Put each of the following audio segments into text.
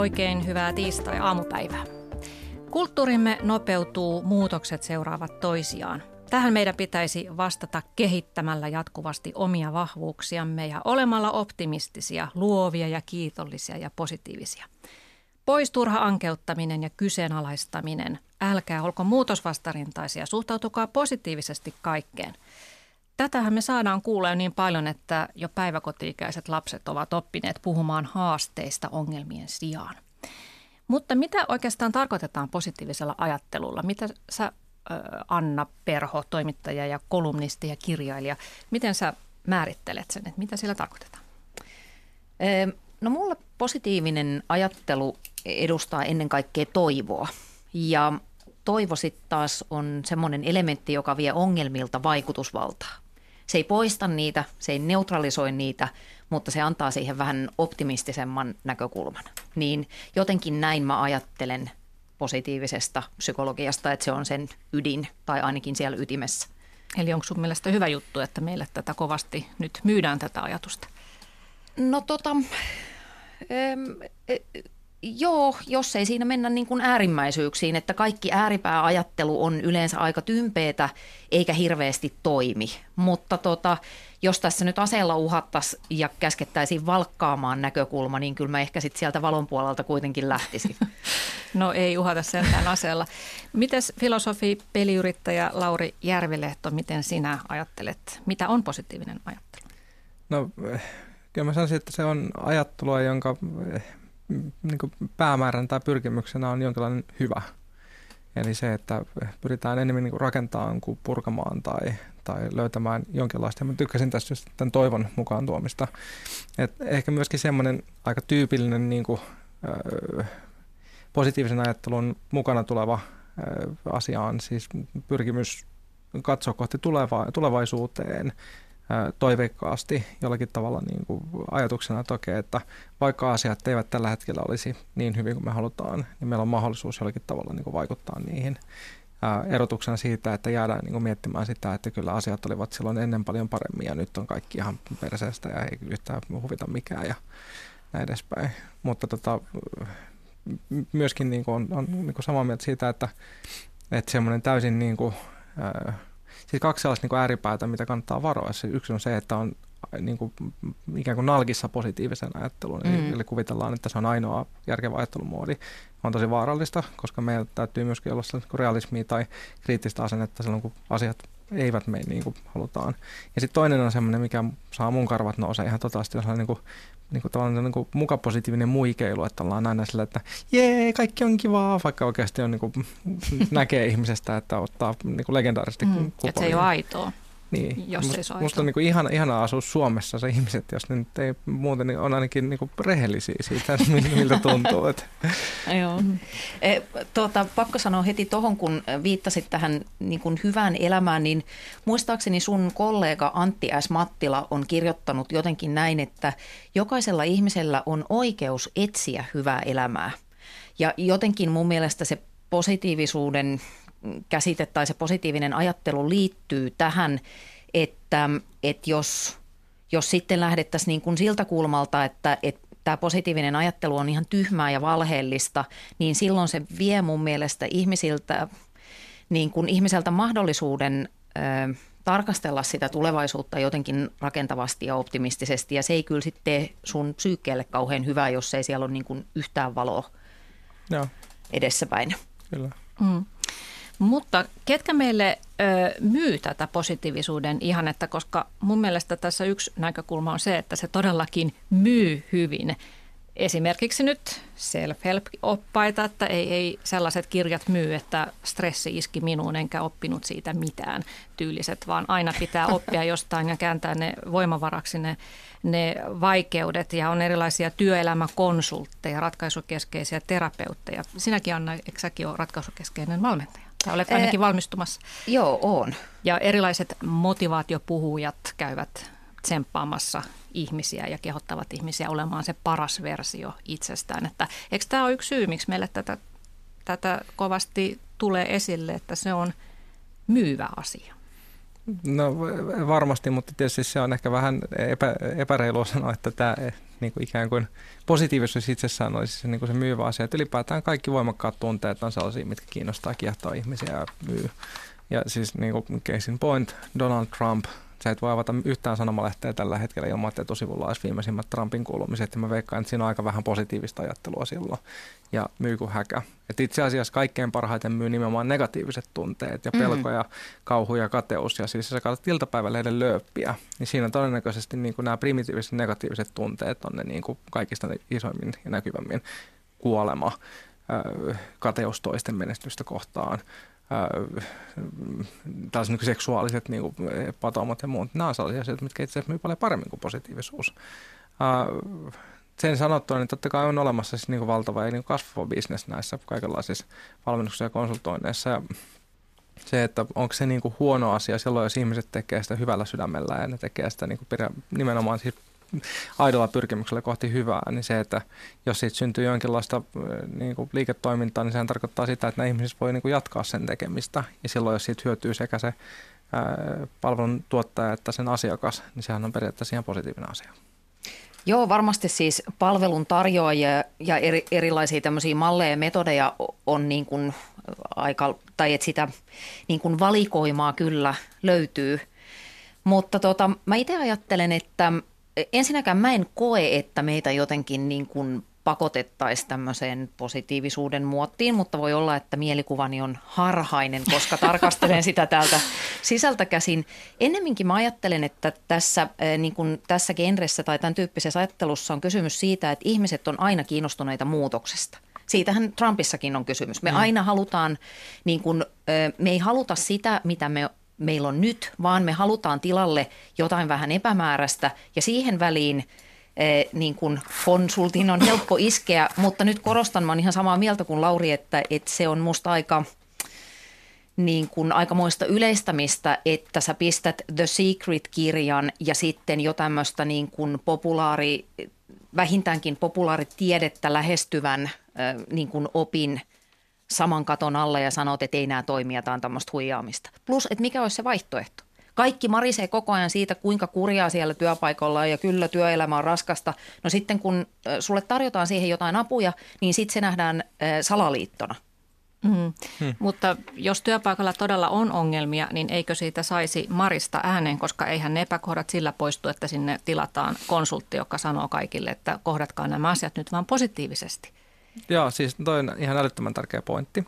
Oikein hyvää tiistai-aamupäivää. Kulttuurimme nopeutuu, muutokset seuraavat toisiaan. Tähän meidän pitäisi vastata kehittämällä jatkuvasti omia vahvuuksiamme ja olemalla optimistisia, luovia ja kiitollisia ja positiivisia. Pois turha ankeuttaminen ja kyseenalaistaminen. Älkää olko muutosvastarintaisia, suhtautukaa positiivisesti kaikkeen. Tätähän me saadaan kuulla niin paljon, että jo päiväkoti-ikäiset lapset ovat oppineet puhumaan haasteista ongelmien sijaan. Mutta mitä oikeastaan tarkoitetaan positiivisella ajattelulla? Mitä sä, Anna Perho, toimittaja ja kolumnisti ja kirjailija, miten sä määrittelet sen, että mitä sillä tarkoitetaan? No mulla positiivinen ajattelu edustaa ennen kaikkea toivoa. Ja toivo sitten taas on semmoinen elementti, joka vie ongelmilta vaikutusvaltaa. Se ei poista niitä, se ei neutralisoi niitä, mutta se antaa siihen vähän optimistisemman näkökulman. Niin jotenkin näin mä ajattelen positiivisesta psykologiasta, että se on sen ydin tai ainakin siellä ytimessä. Eli onko sun mielestä hyvä juttu, että meille tätä kovasti nyt myydään tätä ajatusta? No tota, Joo, jos ei siinä mennä niin kuin äärimmäisyyksiin, että kaikki ääripääajattelu on yleensä aika tympeetä eikä hirveästi toimi. Mutta tota, jos tässä nyt aseella uhattaisiin ja käskettäisiin valkkaamaan näkökulma, niin kyllä mä ehkä sitten sieltä valon puolelta kuitenkin lähtisin. No ei uhata sentään aseella. Mites filosofi, peliyrittäjä Lauri Järvilehto, miten sinä ajattelet? Mitä on positiivinen ajattelu? No kyllä mä sanoisin, että se on ajattelua, jonka niin kuin päämäärän tai pyrkimyksenä on jonkinlainen hyvä. Eli se, että pyritään enemmän niin rakentamaan kuin purkamaan tai, tai löytämään jonkinlaista. Mä tykkäsin tässä just tämän toivon mukaan tuomista. Et ehkä myöskin semmoinen aika tyypillinen niin kuin, ö, positiivisen ajattelun mukana tuleva ö, asia on siis pyrkimys katsoa kohti tuleva, tulevaisuuteen, toiveikkaasti jollakin tavalla niin kuin ajatuksena toki, että vaikka asiat eivät tällä hetkellä olisi niin hyvin kuin me halutaan, niin meillä on mahdollisuus jollakin tavalla niin kuin vaikuttaa niihin. Erotuksena siitä, että jäädään niin kuin miettimään sitä, että kyllä asiat olivat silloin ennen paljon paremmin ja nyt on kaikki ihan perseestä ja ei yhtään huvita mikään ja näin edespäin. Mutta tota, myöskin niin kuin on, on niin kuin samaa mieltä siitä, että, että semmoinen täysin niin kuin, siis kaksi sellaista niin kuin ääripäätä, mitä kannattaa varoa. Se yksi on se, että on niin kuin, ikään kuin nalkissa positiivisen ajattelun, mm. eli kuvitellaan, että se on ainoa järkevä ajattelumuodi. On tosi vaarallista, koska meillä täytyy myöskin olla niin realismia tai kriittistä asennetta silloin, kun asiat eivät mene niin kuin halutaan. Ja sitten toinen on semmoinen, mikä saa mun karvat nousee ihan totaasti, jos on niin kuin, niin kuin tavallaan niin kuin muka positiivinen muikeilu, että ollaan aina sillä, että jee, kaikki on kivaa, vaikka oikeasti on niin kuin, näkee ihmisestä, että ottaa niin kuin legendaarisesti mm. Että se ei ole aitoa. Niin. Jos ei Musta on niin kuin ihana, asua Suomessa se ihmiset, jos ne nyt ei muuten, niin on ainakin niin kuin rehellisiä siitä, miltä tuntuu. Että. Joo. E, tuota, pakko sanoa heti tuohon, kun viittasit tähän niin kuin hyvään elämään, niin muistaakseni sun kollega Antti S. Mattila on kirjoittanut jotenkin näin, että jokaisella ihmisellä on oikeus etsiä hyvää elämää. Ja jotenkin mun mielestä se positiivisuuden käsite tai se positiivinen ajattelu liittyy tähän, että, että jos, jos sitten lähdettäisiin niin kuin siltä kulmalta, että, että tämä positiivinen ajattelu on ihan tyhmää ja valheellista, niin silloin se vie mun mielestä ihmisiltä, niin kuin ihmiseltä mahdollisuuden ö, tarkastella sitä tulevaisuutta jotenkin rakentavasti ja optimistisesti. Ja se ei kyllä sitten tee sun psyykkeelle kauhean hyvää, jos ei siellä ole niin kuin yhtään valoa Joo. edessäpäin. Kyllä. Mm. Mutta ketkä meille ö, myy tätä positiivisuuden ihannetta, koska mun mielestä tässä yksi näkökulma on se, että se todellakin myy hyvin. Esimerkiksi nyt self-help-oppaita, että ei, ei sellaiset kirjat myy, että stressi iski minuun enkä oppinut siitä mitään tyyliset, vaan aina pitää oppia jostain ja kääntää ne voimavaraksi ne, ne vaikeudet ja on erilaisia työelämäkonsultteja, ratkaisukeskeisiä terapeutteja. Sinäkin Anna, eikö säkin ole ratkaisukeskeinen valmentaja? Tai olet ainakin valmistumassa. Joo, on. Ja erilaiset motivaatiopuhujat käyvät tsemppaamassa ihmisiä ja kehottavat ihmisiä olemaan se paras versio itsestään. Että, eikö tämä ole yksi syy, miksi meille tätä, tätä kovasti tulee esille, että se on myyvä asia? No varmasti, mutta tietysti se on ehkä vähän epä, epäreilua sanoa, että tämä niin kuin ikään kuin positiivisuus itsessään olisi se, niin kuin se myyvä asia. Että ylipäätään kaikki voimakkaat tunteet on sellaisia, mitkä kiinnostaa, kiehtoo ihmisiä ja myy. Ja siis niin kuin case in point, Donald Trump – Sä et voi avata yhtään sanomalehteä tällä hetkellä ilman, että etusivulla olisi viimeisimmät Trumpin kuulumiset. Ja mä veikkaan, että siinä on aika vähän positiivista ajattelua silloin. Ja myy kuin häkä. Et itse asiassa kaikkein parhaiten myy nimenomaan negatiiviset tunteet ja pelko mm-hmm. ja kauhu ja kateus. Ja siis jos sä katsot iltapäivälehden lööppiä, niin siinä todennäköisesti niin kuin nämä primitiiviset negatiiviset tunteet on ne niin kuin kaikista isoimmin ja näkyvämmin kuolema, kateus toisten menestystä kohtaan, tällaiset niin seksuaaliset niin kuin, patoumat ja muut, nämä on sellaisia asioita, mitkä itse asiassa myy paljon paremmin kuin positiivisuus. sen sanottua, niin totta kai on olemassa siis niin valtava ja niin kasvava bisnes näissä kaikenlaisissa valmennuksissa ja konsultoinneissa. Ja se, että onko se niin huono asia silloin, jos ihmiset tekee sitä hyvällä sydämellä ja ne tekee sitä niin kuin nimenomaan siis aidolla pyrkimyksellä kohti hyvää, niin se, että jos siitä syntyy jonkinlaista niin kuin liiketoimintaa, niin sehän tarkoittaa sitä, että nämä ihmiset voi niin kuin jatkaa sen tekemistä. Ja silloin, jos siitä hyötyy sekä se ää, palvelun tuottaja että sen asiakas, niin sehän on periaatteessa ihan positiivinen asia. Joo, varmasti siis palvelun tarjoajia ja eri, erilaisia tämmöisiä malleja ja metodeja on niin kuin aika, tai että sitä niin kuin valikoimaa kyllä löytyy. Mutta tota, mä itse ajattelen, että ensinnäkään mä en koe, että meitä jotenkin niin kuin pakotettaisiin tämmöiseen positiivisuuden muottiin, mutta voi olla, että mielikuvani on harhainen, koska tarkastelen sitä täältä sisältä käsin. Ennemminkin mä ajattelen, että tässä, niin kuin tässä genressä tai tämän tyyppisessä ajattelussa on kysymys siitä, että ihmiset on aina kiinnostuneita muutoksesta. Siitähän Trumpissakin on kysymys. Me mm. aina halutaan, niin kuin, me ei haluta sitä, mitä me meillä on nyt, vaan me halutaan tilalle jotain vähän epämääräistä. Ja siihen väliin eh, niin kuin konsultin on helppo iskeä, mutta nyt korostan, mä ihan samaa mieltä kuin Lauri, että, että se on musta aika niin kuin aikamoista yleistämistä, että sä pistät The Secret-kirjan ja sitten jo tämmöistä niin kuin populaari, vähintäänkin populaaritiedettä lähestyvän äh, niin kuin opin – saman katon alle ja sanot, että ei nämä toimia, tämä on tämmöistä huijaamista. Plus, että mikä olisi se vaihtoehto? Kaikki marisee koko ajan siitä, kuinka kurjaa siellä työpaikalla ja kyllä työelämä on raskasta. No sitten kun sulle tarjotaan siihen jotain apuja, niin sitten se nähdään salaliittona. Mm. Hmm. Mutta jos työpaikalla todella on ongelmia, niin eikö siitä saisi marista ääneen, koska eihän ne epäkohdat sillä poistu, että sinne tilataan konsultti, joka sanoo kaikille, että kohdatkaa nämä asiat nyt vaan positiivisesti. Joo, siis toi on ihan älyttömän tärkeä pointti.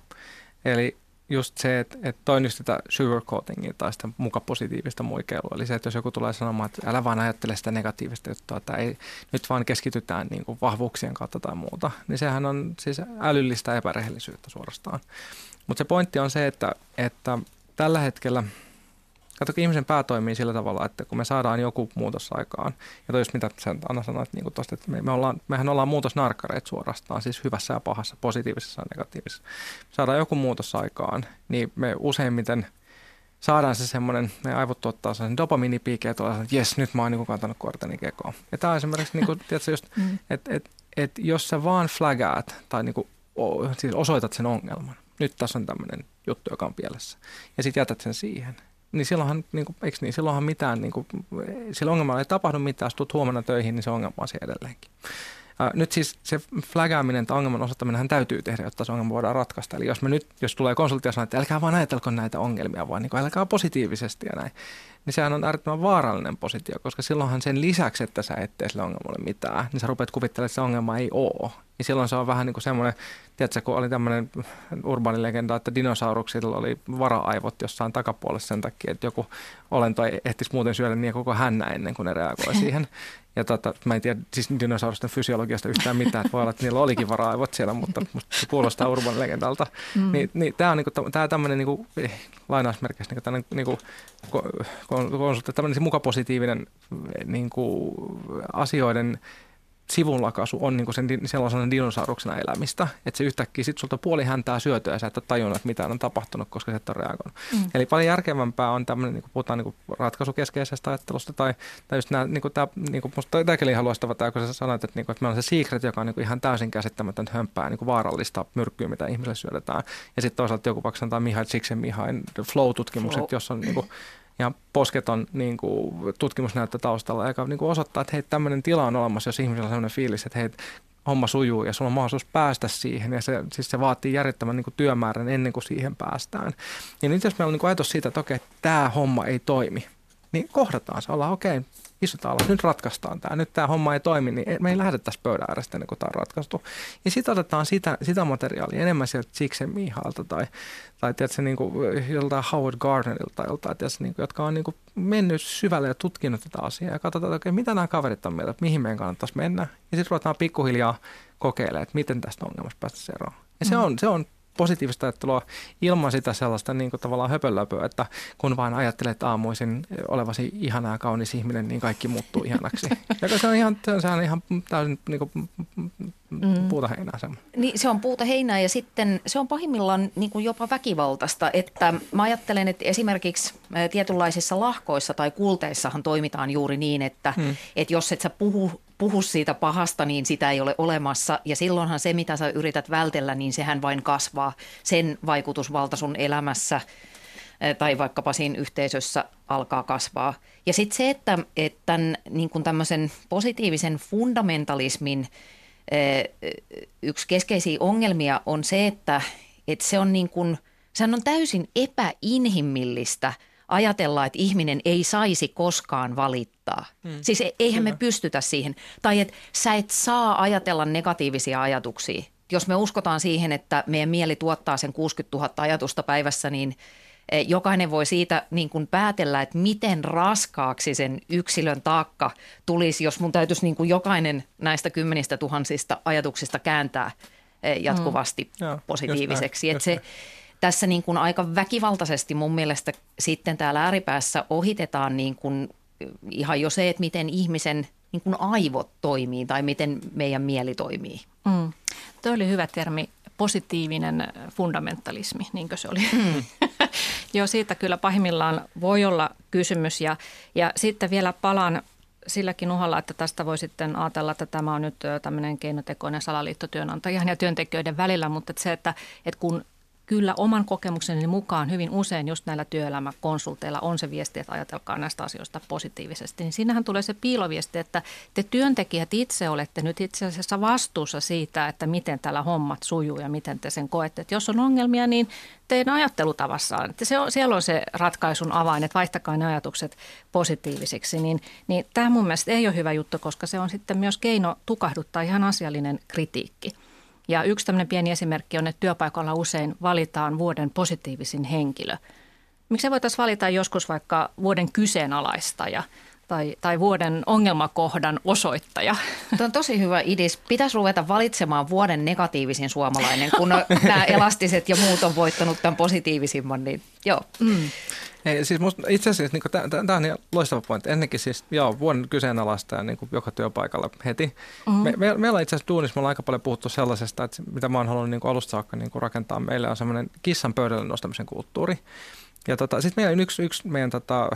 Eli just se, että, että toi on just sitä sugarcoatingia tai sitä muka positiivista muikeilua. Eli se, että jos joku tulee sanomaan, että älä vaan ajattele sitä negatiivista juttua, että ei, nyt vaan keskitytään niin kuin vahvuuksien kautta tai muuta, niin sehän on siis älyllistä epärehellisyyttä suorastaan. Mutta se pointti on se, että, että tällä hetkellä – Kato, ihmisen pää toimii sillä tavalla, että kun me saadaan joku muutos aikaan, ja toi mitä sä Anna sanoit, niin tosta, että me, me ollaan, mehän ollaan muutosnarkkareita suorastaan, siis hyvässä ja pahassa, positiivisessa ja negatiivisessa. Me saadaan joku muutos aikaan, niin me useimmiten saadaan se semmoinen, ne aivot tuottaa sen tulee että jes, nyt mä oon niin kantanut korteni kekoon. Ja tämä on esimerkiksi, niin kuin, tiedätkö, just, mm. että et, et, jos sä vaan flagaat tai niin kuin, siis osoitat sen ongelman, nyt tässä on tämmöinen juttu, joka on pielessä, ja sitten jätät sen siihen, niin silloinhan, niin kuin, eikö niin, silloinhan mitään, niin kuin, sillä ongelmalla ei tapahdu mitään, jos tulet huomenna töihin, niin se ongelma on siellä edelleenkin. Ää, nyt siis se flagaaminen tai ongelman osoittaminen täytyy tehdä, jotta se ongelma voidaan ratkaista. Eli jos me nyt, jos tulee konsultti ja sanoo, että älkää vaan ajatelko näitä ongelmia, vaan niin kuin, älkää positiivisesti ja näin, niin sehän on äärettömän vaarallinen positio, koska silloinhan sen lisäksi, että sä et tee sille ongelmalle mitään, niin sä rupeat kuvittelemaan, että se ongelma ei ole. Niin silloin se on vähän niin kuin semmoinen, tiedätkö, kun oli tämmöinen urbaani legenda, että dinosauruksilla oli vara-aivot jossain takapuolessa sen takia, että joku olento ei ehtisi muuten syödä niin koko hännä ennen kuin ne reagoi siihen. Ja tota, mä en tiedä siis dinosaurusten fysiologiasta yhtään mitään, että voi olla, että niillä olikin vara-aivot siellä, mutta se kuulostaa urban legendalta. Mm. Niin, niin tämä on niinku, tää tämmöinen niinku, lainausmerkeissä niinku, niinku, konsultti, tämmöinen muka positiivinen niinku, asioiden sivunlakaisu on niin sen sellaisena dinosauruksena elämistä, että se yhtäkkiä sitten sulta puoli häntää syötyä ja sä et ole tajunnut, että mitä on tapahtunut, koska se et ole reagoinut. Mm. Eli paljon järkevämpää on tämmöinen, niin kun puhutaan niin ratkaisukeskeisestä ajattelusta tai, tai just nämä, niin kuin tämä, niin kuin musta tämäkin ihan loistava tämä, kun sä sanoit, että, niin kuin, että meillä on se secret, joka on niin kuin ihan täysin käsittämätön hömpää, niin kuin vaarallista myrkkyä, mitä ihmisille syödetään. Ja sitten toisaalta joku vaikka sanotaan Mihail Csikszentmihalin flow-tutkimukset, flow. jossa on niin kuin, ja posketon niin kuin, tutkimusnäyttö taustalla, joka niin kuin osoittaa, että hei, tämmöinen tila on olemassa, jos ihmisellä on sellainen fiilis, että hei, homma sujuu ja sulla on mahdollisuus päästä siihen ja se, siis se vaatii järjettömän niin kuin työmäärän ennen kuin siihen päästään. Ja nyt jos meillä on niin kuin ajatus siitä, että okei, tämä homma ei toimi, niin kohdataan se, ollaan okei, istutaan alas, nyt ratkaistaan tämä, nyt tämä homma ei toimi, niin me ei lähdettäisi pöydän äärestä ennen kuin tämä on ratkaistu. Ja sitten otetaan sitä, sitä materiaalia enemmän sieltä Csikszentmihalta tai, tai tiedätkö, niin kuin joltain Howard Gardnerilta tai joltain, tiedätkö, niin kuin, jotka on niin kuin mennyt syvälle ja tutkinut tätä asiaa ja katsotaan, että okay, mitä nämä kaverit on mieltä, mihin meidän kannattaisi mennä. Ja sitten ruvetaan pikkuhiljaa kokeilemaan, että miten tästä ongelmasta päästä eroon. Ja se mm. on, se on positiivista ajattelua ilman sitä sellaista niin kuin tavallaan höpölöpöä, että kun vain ajattelet aamuisin olevasi ihana ja kaunis ihminen, niin kaikki muuttuu ihanaksi. Ja se on ihan, se on ihan täysin niin kuin, mm. puuta heinää. Se. Niin, se on puuta heinää ja sitten se on pahimmillaan niin kuin jopa väkivaltaista. Että mä ajattelen, että esimerkiksi tietynlaisissa lahkoissa tai kulteissahan toimitaan juuri niin, että, mm. että jos et sä puhu puhu siitä pahasta, niin sitä ei ole olemassa. Ja silloinhan se, mitä sä yrität vältellä, niin sehän vain kasvaa. Sen vaikutusvalta sun elämässä tai vaikkapa siinä yhteisössä alkaa kasvaa. Ja sitten se, että, että tämän, niin kuin tämmöisen positiivisen fundamentalismin yksi keskeisiä ongelmia on se, että, että se on niin kuin, sehän on täysin epäinhimillistä – ajatella, että ihminen ei saisi koskaan valittaa. Hmm. Siis e- eihän Kyllä. me pystytä siihen. Tai että sä et saa ajatella negatiivisia ajatuksia. Jos me uskotaan siihen, että meidän mieli tuottaa sen 60 000 ajatusta päivässä, niin e, jokainen voi siitä niin kuin päätellä, että miten raskaaksi sen yksilön taakka tulisi, jos mun täytyisi niin kuin jokainen näistä kymmenistä tuhansista ajatuksista kääntää e, jatkuvasti hmm. positiiviseksi. Just näin, just näin. se, tässä niin kuin aika väkivaltaisesti mun mielestä sitten täällä ääripäässä ohitetaan niin kuin ihan jo se, että miten ihmisen niin kuin aivot toimii tai miten meidän mieli toimii. Mm. Tuo oli hyvä termi, positiivinen fundamentalismi, niin kuin se oli. Mm. Joo, siitä kyllä pahimmillaan voi olla kysymys. Ja, ja sitten vielä palaan silläkin uhalla, että tästä voi sitten ajatella, että tämä on nyt tämmöinen keinotekoinen salaliitto työnantajan ja työntekijöiden välillä, mutta että se, että, että kun kyllä oman kokemukseni mukaan hyvin usein just näillä työelämäkonsulteilla on se viesti, että ajatelkaa näistä asioista positiivisesti. Niin siinähän tulee se piiloviesti, että te työntekijät itse olette nyt itse asiassa vastuussa siitä, että miten täällä hommat sujuu ja miten te sen koette. Että jos on ongelmia, niin teidän ajattelutavassaan, että se on, siellä on se ratkaisun avain, että vaihtakaa ne ajatukset positiivisiksi. Niin, niin tämä mun mielestä ei ole hyvä juttu, koska se on sitten myös keino tukahduttaa ihan asiallinen kritiikki. Ja yksi tämmöinen pieni esimerkki on, että työpaikalla usein valitaan vuoden positiivisin henkilö. Miksi voitaisiin valita joskus vaikka vuoden kyseenalaistaja tai, tai vuoden ongelmakohdan osoittaja? Tuo on tosi hyvä idis. Pitäisi ruveta valitsemaan vuoden negatiivisin suomalainen, kun nämä elastiset ja muut on voittanut tämän positiivisimman. Niin joo. Mm. Ei, siis musta, itse asiassa niin tämä on ihan loistava pointti. Ennenkin siis, joo, vuoden kyseenalaista ja niin joka työpaikalla heti. Mm-hmm. Me, me, meillä on itse asiassa duunissa, me ollaan aika paljon puhuttu sellaisesta, että mitä mä oon halunnut niin alusta saakka niin rakentaa. Meillä on semmoinen kissan pöydälle nostamisen kulttuuri. Ja tota, sitten meillä on yksi, yksi meidän tota,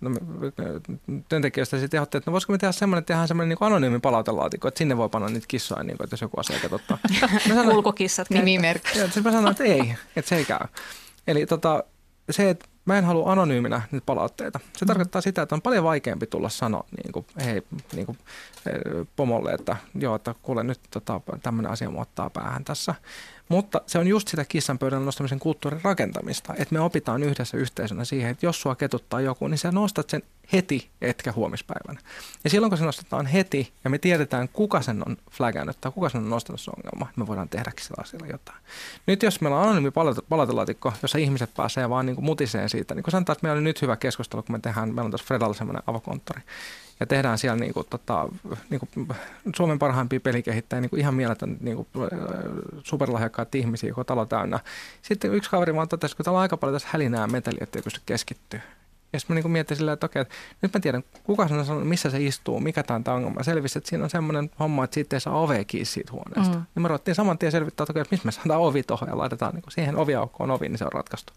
no, työntekijöistä sitten ehdotti, että no voisiko me tehdä semmoinen, että tehdään semmoinen niin anonyymi palautelaatikko, että sinne voi panna niitä kissoja, niin kuin, että jos joku asia ottaa. Ulkokissat. Nimimerkki. Sitten mä sanoin, että ei, että se ei käy. Eli tota, se, että mä en halua anonyyminä nyt palautteita. Se mm. tarkoittaa sitä, että on paljon vaikeampi tulla sanoa niin kuin, hei, niin kuin, eh, pomolle, että joo, että kuule nyt tota, tämmöinen asia muottaa päähän tässä. Mutta se on just sitä kissan pöydän nostamisen kulttuurin rakentamista, että me opitaan yhdessä yhteisönä siihen, että jos sua ketuttaa joku, niin sä nostat sen heti, etkä huomispäivänä. Ja silloin kun se nostetaan heti ja me tiedetään, kuka sen on flagannut tai kuka sen on nostanut se ongelma, me voidaan tehdä sillä asialla jotain. Nyt jos meillä on anonyymi palautelaatikko, jossa ihmiset pääsee vaan niin kuin mutiseen siitä, niin kuin sanotaan, että meillä oli nyt hyvä keskustelu, kun me tehdään, meillä on tässä Fredalla semmoinen avokonttori, ja tehdään siellä niin kuin, tota, niin kuin Suomen parhaimpia pelikehittäjiä, niin kuin ihan mieletön niin kuin, superlahjakkaat ihmisiä, koko talo täynnä. Sitten yksi kaveri vaan totesi, kun täällä on aika paljon tässä hälinää meteliä, että ei pysty keskittyä. Ja sitten mä niin mietin silleen, että okei, että nyt mä tiedän, kuka on sanonut, missä se istuu, mikä tämä on tämä ongelma. Selvisi, että siinä on semmoinen homma, että siitä ei saa ovea kiinni siitä huoneesta. Mm. Niin me ruvettiin saman tien selvittää, että, okei, että missä me saadaan ovi tuohon ja laitetaan niin kuin siihen oviaukkoon ovi, niin se on ratkaistu.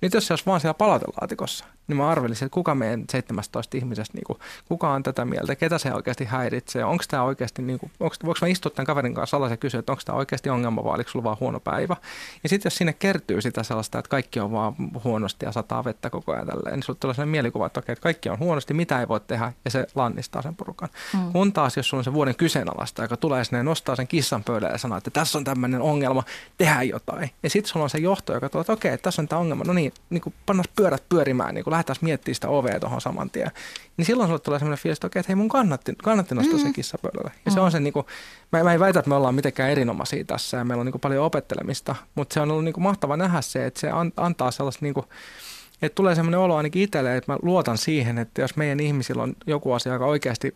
Nyt jos se olisi vaan siellä palautelaatikossa, niin mä arvelisin, että kuka meidän 17 ihmisestä, niin kuin, kuka on tätä mieltä, ketä se oikeasti häiritsee, onko tämä oikeasti, niin kuin, onko, voiko mä istua tämän kaverin kanssa alas ja kysyä, että onko tämä oikeasti ongelma vai oliko sulla vaan huono päivä. Ja sitten jos sinne kertyy sitä sellaista, että kaikki on vaan huonosti ja sataa vettä koko ajan tälleen, niin sulla tulee sellainen mielikuva, että okei, että kaikki on huonosti, mitä ei voi tehdä, ja se lannistaa sen porukan. Mm. Kun taas, jos sulla on se vuoden kyseenalaista, joka tulee sinne ja nostaa sen kissan pöydälle ja sanoo, että tässä on tämmöinen ongelma, tehdään jotain. Ja sitten sulla on se johto, joka tulee, että okei, tässä on tämä ongelma, no niin, niin kuin pannaan pyörät pyörimään, niin kuin lähdetään miettimään sitä ovea tuohon saman tien. Niin silloin sulle tulee sellainen fiilis, että okei, että hei mun kannatti, kannatti nostaa mm. se kissa pöydälle. Ja mm. se on se, niin kuin, mä, mä en väitä, että me ollaan mitenkään erinomaisia tässä ja meillä on niin kuin paljon opettelemista, mutta se on ollut niin kuin mahtava nähdä se, että se antaa sellaista niin kuin, että tulee semmoinen olo ainakin itselle, että mä luotan siihen, että jos meidän ihmisillä on joku asia, joka oikeasti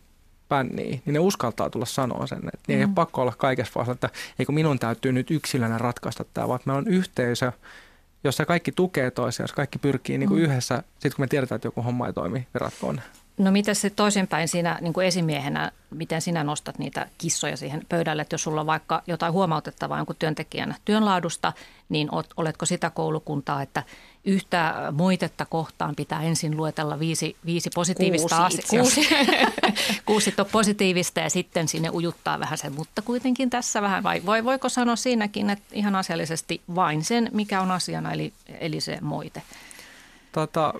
pännii, niin ne uskaltaa tulla sanoa sen. Että niin mm. ei ole pakko olla kaikessa vaiheessa, että eikö minun täytyy nyt yksilönä ratkaista tämä, vaan meillä on yhteisö, jossa kaikki tukee toisiaan, jos kaikki pyrkii niin kuin mm. yhdessä, sitten kun me tiedetään, että joku homma ei toimi, niin ratkoon No miten se toisinpäin siinä niin kuin esimiehenä, miten sinä nostat niitä kissoja siihen pöydälle, että jos sulla on vaikka jotain huomautettavaa jonkun työntekijän työnlaadusta, niin oletko sitä koulukuntaa, että yhtä moitetta kohtaan pitää ensin luetella viisi, viisi positiivista asiaa. Kuusi, kuusi positiivista ja sitten sinne ujuttaa vähän sen, mutta kuitenkin tässä vähän, vai voi, voiko sanoa siinäkin, että ihan asiallisesti vain sen, mikä on asiana, eli, eli se moite? Tota,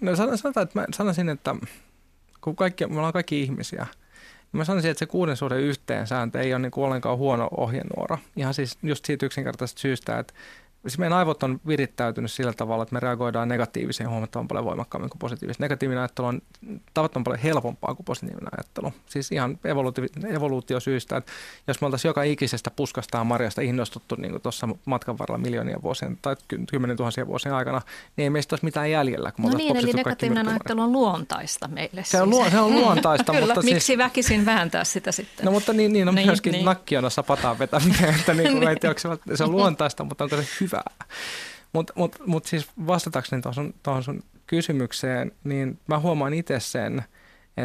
no sanotaan, että mä sanoisin, että kun kaikki, me ollaan kaikki ihmisiä, niin mä sanoisin, että se kuuden suhde yhteen sääntö ei ole niin kuin ollenkaan huono ohjenuora. Ihan siis just siitä yksinkertaisesta syystä, että siis meidän aivot on virittäytynyt sillä tavalla, että me reagoidaan negatiiviseen huomattavan paljon voimakkaammin kuin positiivisesti. Negatiivinen ajattelu on tavattoman paljon helpompaa kuin positiivinen ajattelu. Siis ihan evoluutio, evoluutiosyistä, että jos me oltaisiin joka ikisestä puskastaan marjasta innostuttu niin tuossa matkan varrella miljoonia vuosien tai kymmenen tuhansia vuosien aikana, niin ei meistä olisi mitään jäljellä. Kun no niin, eli negatiivinen ajattelu on luontaista meille. Se on, luo, se on luontaista. Kyllä, mutta miksi siis, väkisin vääntää sitä sitten? No mutta niin, niin on niin, myöskin niin. nakkionassa pataan vetäminen, että niin kuin, niin. se, se on luontaista, mutta onko se hyvää? Mutta mut, mut siis vastatakseni tuohon sun kysymykseen, niin mä huomaan itse sen,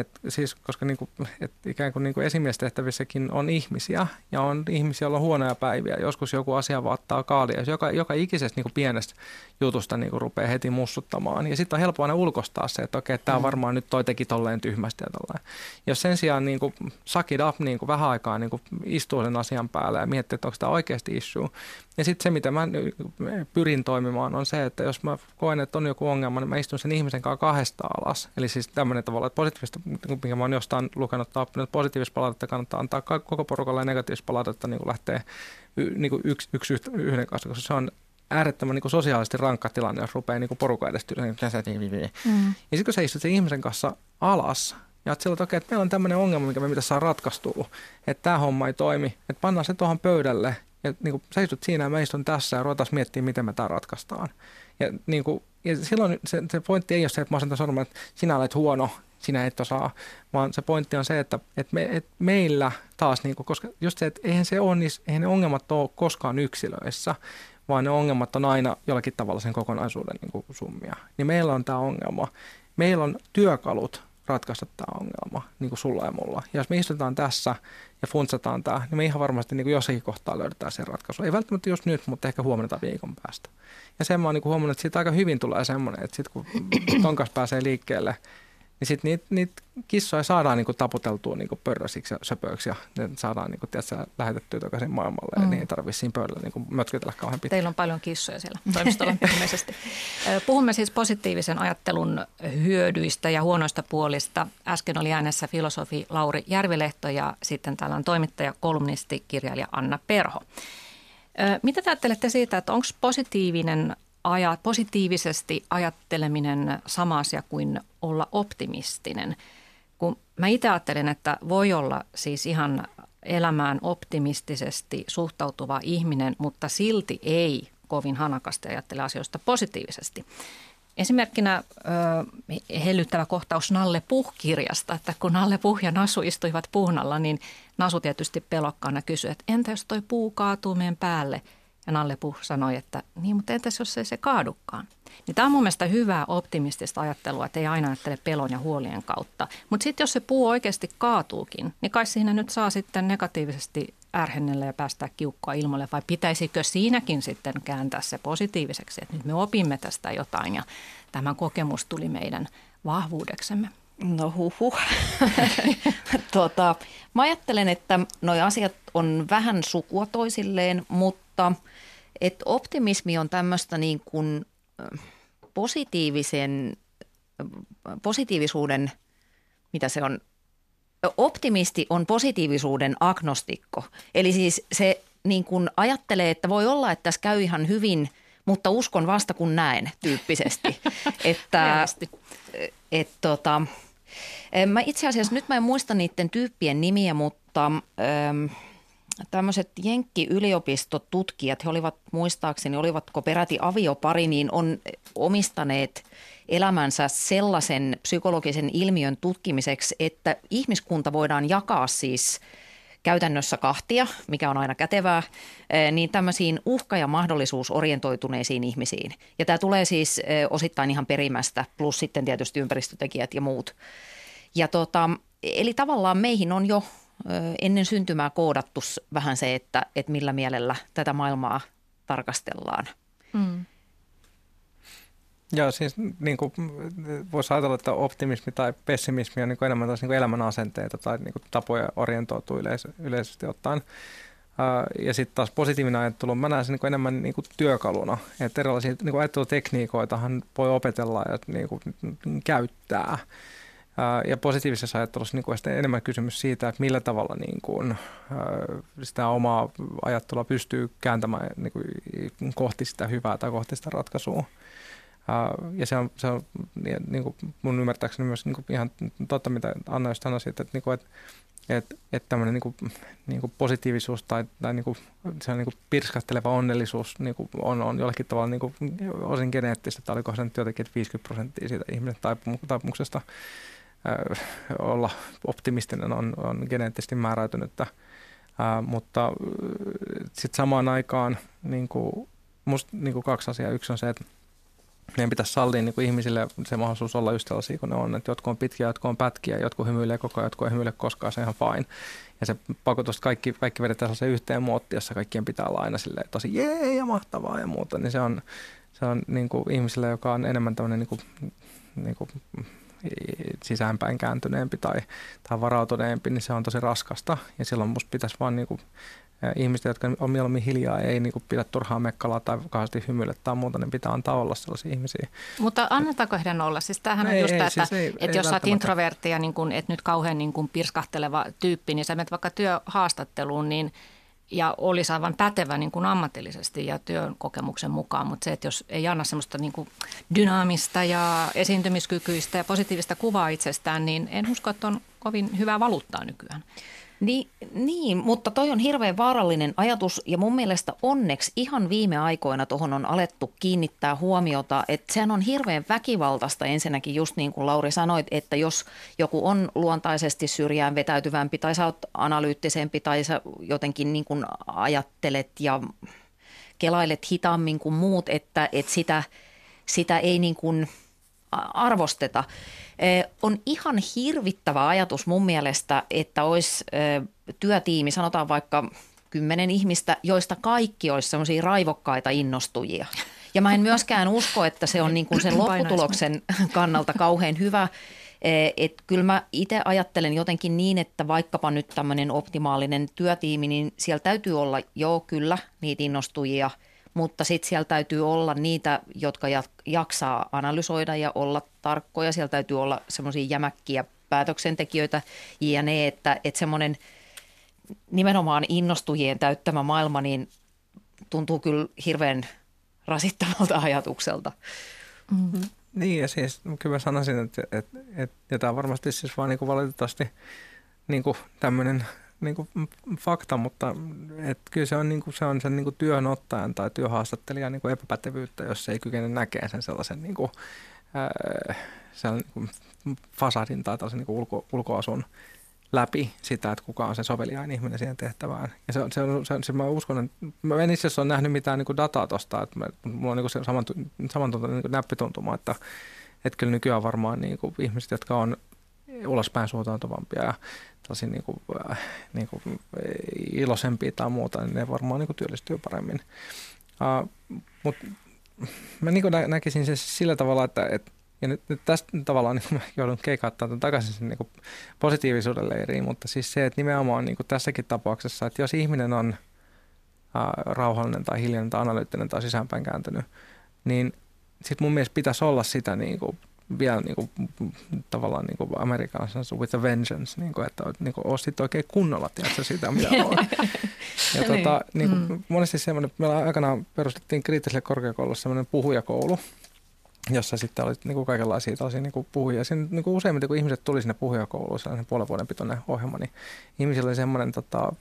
et siis, koska niinku, et ikään kuin niinku esimiestehtävissäkin on ihmisiä ja on ihmisiä, joilla on huonoja päiviä. Joskus joku asia vaattaa kaalia. Joka, joka ikisestä niinku pienestä jutusta niinku rupeaa heti mussuttamaan. Ja sitten on helppo aina ulkostaa se, että okei, tämä mm. varmaan nyt toi teki tolleen tyhmästi ja tolleen. Jos sen sijaan niinku, suck it up niinku vähän aikaa niinku istuu sen asian päälle ja miettii, että onko tämä oikeasti issue. Ja sitten se, mitä mä pyrin toimimaan, on se, että jos mä koen, että on joku ongelma, niin mä istun sen ihmisen kanssa kahdesta alas. Eli siis tämmöinen tavalla, että positiivista mikä mä oon jostain lukenut tai oppinut, positiivista palautetta kannattaa antaa koko porukalle ja negatiivista palautetta niin lähtee niin kuin yksi, yksi yhden kanssa, koska se on äärettömän niin sosiaalisesti rankka tilanne, jos rupeaa niin porukan edestä. Mm. Ja sitten kun sä istut sen ihmisen kanssa alas, ja että sillä että meillä on tämmöinen ongelma, mikä me pitäisi saada ratkaistua, että tämä homma ei toimi, että pannaan se tuohon pöydälle, ja niin kuin, sä istut siinä ja mä istun tässä ja ruvetaan miettimään, miten me tämä ratkaistaan. Ja, niin kuin, ja silloin se, se pointti ei ole se, että mä asentan sanomaan, että sinä olet huono sinä et osaa, vaan se pointti on se, että, että, me, että meillä taas, niin kuin, koska just se, että eihän se ole, niin, eihän ne ongelmat ole koskaan yksilöissä, vaan ne ongelmat on aina jollakin tavalla sen kokonaisuuden niin kuin summia. Niin meillä on tämä ongelma. Meillä on työkalut ratkaista tämä ongelma, niin kuin sulla ja mulla. Ja jos me istutaan tässä ja funtsataan tämä, niin me ihan varmasti niin kuin jossakin kohtaa löydetään se ratkaisu. Ei välttämättä just nyt, mutta ehkä huomenna tai viikon päästä. Ja sen mä oon niin huomannut, että siitä aika hyvin tulee semmoinen, että sitten kun ton kanssa pääsee liikkeelle, niin sitten niitä niit kissoja saadaan niinku taputeltua niinku pörrösiksi ja söpöiksi ja ne saadaan niinku, tiedätkö, lähetettyä takaisin maailmalle mm. ja niin ei tarvitse siinä pöydällä niinku mötkytellä kauhean pitkään. Teillä on paljon kissoja siellä toimistolla ilmeisesti. Puhumme siis positiivisen ajattelun hyödyistä ja huonoista puolista. Äsken oli äänessä filosofi Lauri Järvilehto ja sitten täällä on toimittaja, kolumnisti, kirjailija Anna Perho. Mitä te ajattelette siitä, että onko positiivinen aja, positiivisesti ajatteleminen sama asia kuin olla optimistinen. Kun mä itse ajattelen, että voi olla siis ihan elämään optimistisesti suhtautuva ihminen, mutta silti ei kovin hanakasti ajattele asioista positiivisesti. Esimerkkinä ö, hellyttävä kohtaus Nalle Puh-kirjasta, että kun Nalle Puh ja Nasu istuivat puun alla, niin Nasu tietysti pelokkaana kysyi, että entä jos toi puu kaatuu meidän päälle – ja Nalle Puh sanoi, että niin, mutta entäs jos ei se kaadukaan? Niin tämä on mun mielestä hyvää optimistista ajattelua, että ei aina ajattele pelon ja huolien kautta. Mutta sitten jos se puu oikeasti kaatuukin, niin kai siinä nyt saa sitten negatiivisesti ärhennellä ja päästää kiukkoa ilmoille, vai pitäisikö siinäkin sitten kääntää se positiiviseksi, että nyt me opimme tästä jotain ja tämä kokemus tuli meidän vahvuudeksemme. No huhu. tota, mä ajattelen, että nuo asiat on vähän sukua toisilleen, mutta että optimismi on tämmöistä niin kuin positiivisen positiivisuuden, mitä se on, optimisti on positiivisuuden agnostikko. Eli siis se niin kuin ajattelee, että voi olla, että tässä käy ihan hyvin, mutta uskon vasta kun näen tyyppisesti. että, et, tota, mä itse asiassa nyt mä en muista niiden tyyppien nimiä, mutta ähm, tämmöiset Jenkki-yliopistotutkijat, he olivat muistaakseni, olivatko peräti aviopari, niin on omistaneet elämänsä sellaisen psykologisen ilmiön tutkimiseksi, että ihmiskunta voidaan jakaa siis käytännössä kahtia, mikä on aina kätevää, eh, niin tämmöisiin uhka- ja mahdollisuusorientoituneisiin ihmisiin. Ja tämä tulee siis eh, osittain ihan perimästä, plus sitten tietysti ympäristötekijät ja muut. Ja tota, eli tavallaan meihin on jo ennen syntymää koodattu vähän se, että, että millä mielellä tätä maailmaa tarkastellaan. Mm. Joo, siis niin kuin, voisi ajatella, että optimismi tai pessimismi on niin kuin enemmän taas niin kuin elämän asenteita tai niin kuin tapoja orientoitua yleis- yleisesti ottaen. Ja sitten taas positiivinen ajattelu, mä näen sen niin enemmän niin kuin työkaluna. Että erilaisia niin ajattelutekniikoitahan voi opetella ja niin kuin, käyttää. Ja positiivisessa ajattelussa niin kuin enemmän kysymys siitä, että millä tavalla niin kuin, sitä omaa ajattelua pystyy kääntämään niin kuin, kohti sitä hyvää tai kohti sitä ratkaisua. Ja se on, se on niin kuin mun ymmärtääkseni myös niin kuin ihan totta, mitä Anna just sanoi että, niin kuin, että että että tämmöinen niin kuin, niin positiivisuus tai, tai niin kuin, se on niin kuin pirskasteleva onnellisuus niin kuin on, on jollakin tavalla niin kuin, osin geneettistä, tai oliko se nyt jotenkin, että 50 prosenttia siitä ihmisen taipumuksesta äh, olla optimistinen on, on geneettisesti määräytynyttä. Äh, mutta äh, sitten samaan aikaan niin kuin, musta niin kuin kaksi asiaa. Yksi on se, että meidän pitäisi sallia niin kuin ihmisille se mahdollisuus olla just sellaisia kuin ne on. Että jotkut on pitkiä, jotkut on pätkiä, jotkut hymyilee koko ajan, jotkut ei hymyile koskaan, se on ihan fine. Ja se pakotus, kaikki, kaikki vedetään sellaiseen yhteen muottiin, jossa kaikkien pitää olla aina silleen, tosi jee ja mahtavaa ja muuta, niin se on, se on niin kuin ihmisille, joka on enemmän tämmöinen niin kuin, niin kuin sisäänpäin kääntyneempi tai, tai varautuneempi, niin se on tosi raskasta. Ja silloin musta pitäisi vaan niin kuin, ihmiset, jotka on mieluummin hiljaa, ei niin kuin pidä turhaa mekkalaa tai kauheasti hymyillä tai muuta, niin pitää antaa olla sellaisia ihmisiä. Mutta annetaanko heidän olla? Siis tämähän ei, on just ei, tämä, että, siis ei, että ei jos sä oot introvertti ja niin kuin, et nyt kauhean niin kuin pirskahteleva tyyppi, niin sä menet vaikka työhaastatteluun, niin ja olisi aivan pätevä niin kuin ammatillisesti ja työn kokemuksen mukaan, mutta se, että jos ei anna semmoista niin kuin dynaamista ja esiintymiskykyistä ja positiivista kuvaa itsestään, niin en usko, että on kovin hyvää valuuttaa nykyään. Niin, niin, mutta toi on hirveän vaarallinen ajatus ja mun mielestä onneksi ihan viime aikoina tuohon on alettu kiinnittää huomiota, että sehän on hirveän väkivaltaista ensinnäkin just niin kuin Lauri sanoit, että jos joku on luontaisesti syrjään vetäytyvämpi tai sä oot analyyttisempi tai sä jotenkin niin kuin ajattelet ja kelailet hitaammin kuin muut, että, että sitä, sitä ei niin kuin arvosteta – on ihan hirvittävä ajatus mun mielestä, että olisi työtiimi, sanotaan vaikka kymmenen ihmistä, joista kaikki olisi semmoisia raivokkaita innostujia. Ja mä en myöskään usko, että se on niin kuin sen lopputuloksen kannalta kauhean hyvä. Et kyllä mä itse ajattelen jotenkin niin, että vaikkapa nyt tämmöinen optimaalinen työtiimi, niin siellä täytyy olla, joo kyllä, niitä innostujia – mutta sitten siellä täytyy olla niitä, jotka jaksaa analysoida ja olla tarkkoja. Siellä täytyy olla semmoisia jämäkkiä päätöksentekijöitä ja ne, että, että semmoinen nimenomaan innostujien täyttämä maailma niin tuntuu kyllä hirveän rasittavalta ajatukselta. Mm-hmm. Niin ja siis kyllä mä sanoisin, että, että, että ja tämä on varmasti siis vaan niin kuin valitettavasti niin kuin tämmöinen niin kuin fakta, mutta et kyllä se on, niin kuin, se on sen niin kuin työnottajan tai työhaastattelijan niin kuin epäpätevyyttä, jos se ei kykene näkemään sen sellaisen niin kuin, ää, sellaisen, niin kuin fasadin tai tällaisen niin kuin ulko, ulkoasun läpi sitä, että kuka on se soveliain ihminen siihen tehtävään. Ja se, se, se, se mä uskon, että mä en itse asiassa ole nähnyt mitään niin kuin dataa tuosta, että mä, mulla on niin kuin se samantuntoinen niin näppituntuma, että, että kyllä nykyään varmaan niin kuin ihmiset, jotka on ulospäin suuntautuvampia ja tosi niin kuin, äh, niin kuin iloisempia tai muuta, niin ne varmaan niin kuin työllistyy paremmin. Uh, Mutta mä niin nä- näkisin se sillä tavalla, että et, ja nyt, nyt tästä tavallaan niin mä joudun keikauttaa takaisin sen niin positiivisuuden leiriin, mutta siis se, että nimenomaan niin tässäkin tapauksessa, että jos ihminen on uh, rauhallinen tai hiljainen tai analyyttinen tai sisäänpäin kääntynyt, niin sitten mun mielestä pitäisi olla sitä niin kuin vielä niin kuin, tavallaan niin kuin with a vengeance, niin kuin, että niin kuin, ostit oikein kunnolla tiedätkö, sitä, mitä on. Ja niin. tota, niin kuin, mm. monesti semmoinen, meillä aikanaan perustettiin kriittiselle korkeakoulussa semmoinen puhujakoulu, jossa sitten oli niin kuin kaikenlaisia tällaisia niin kuin puhujia. Siinä, niin kuin useimmiten, kun ihmiset tuli sinne puhujakouluun, sellainen puolen vuoden pitoinen ohjelma, niin ihmisillä oli semmoinen tota,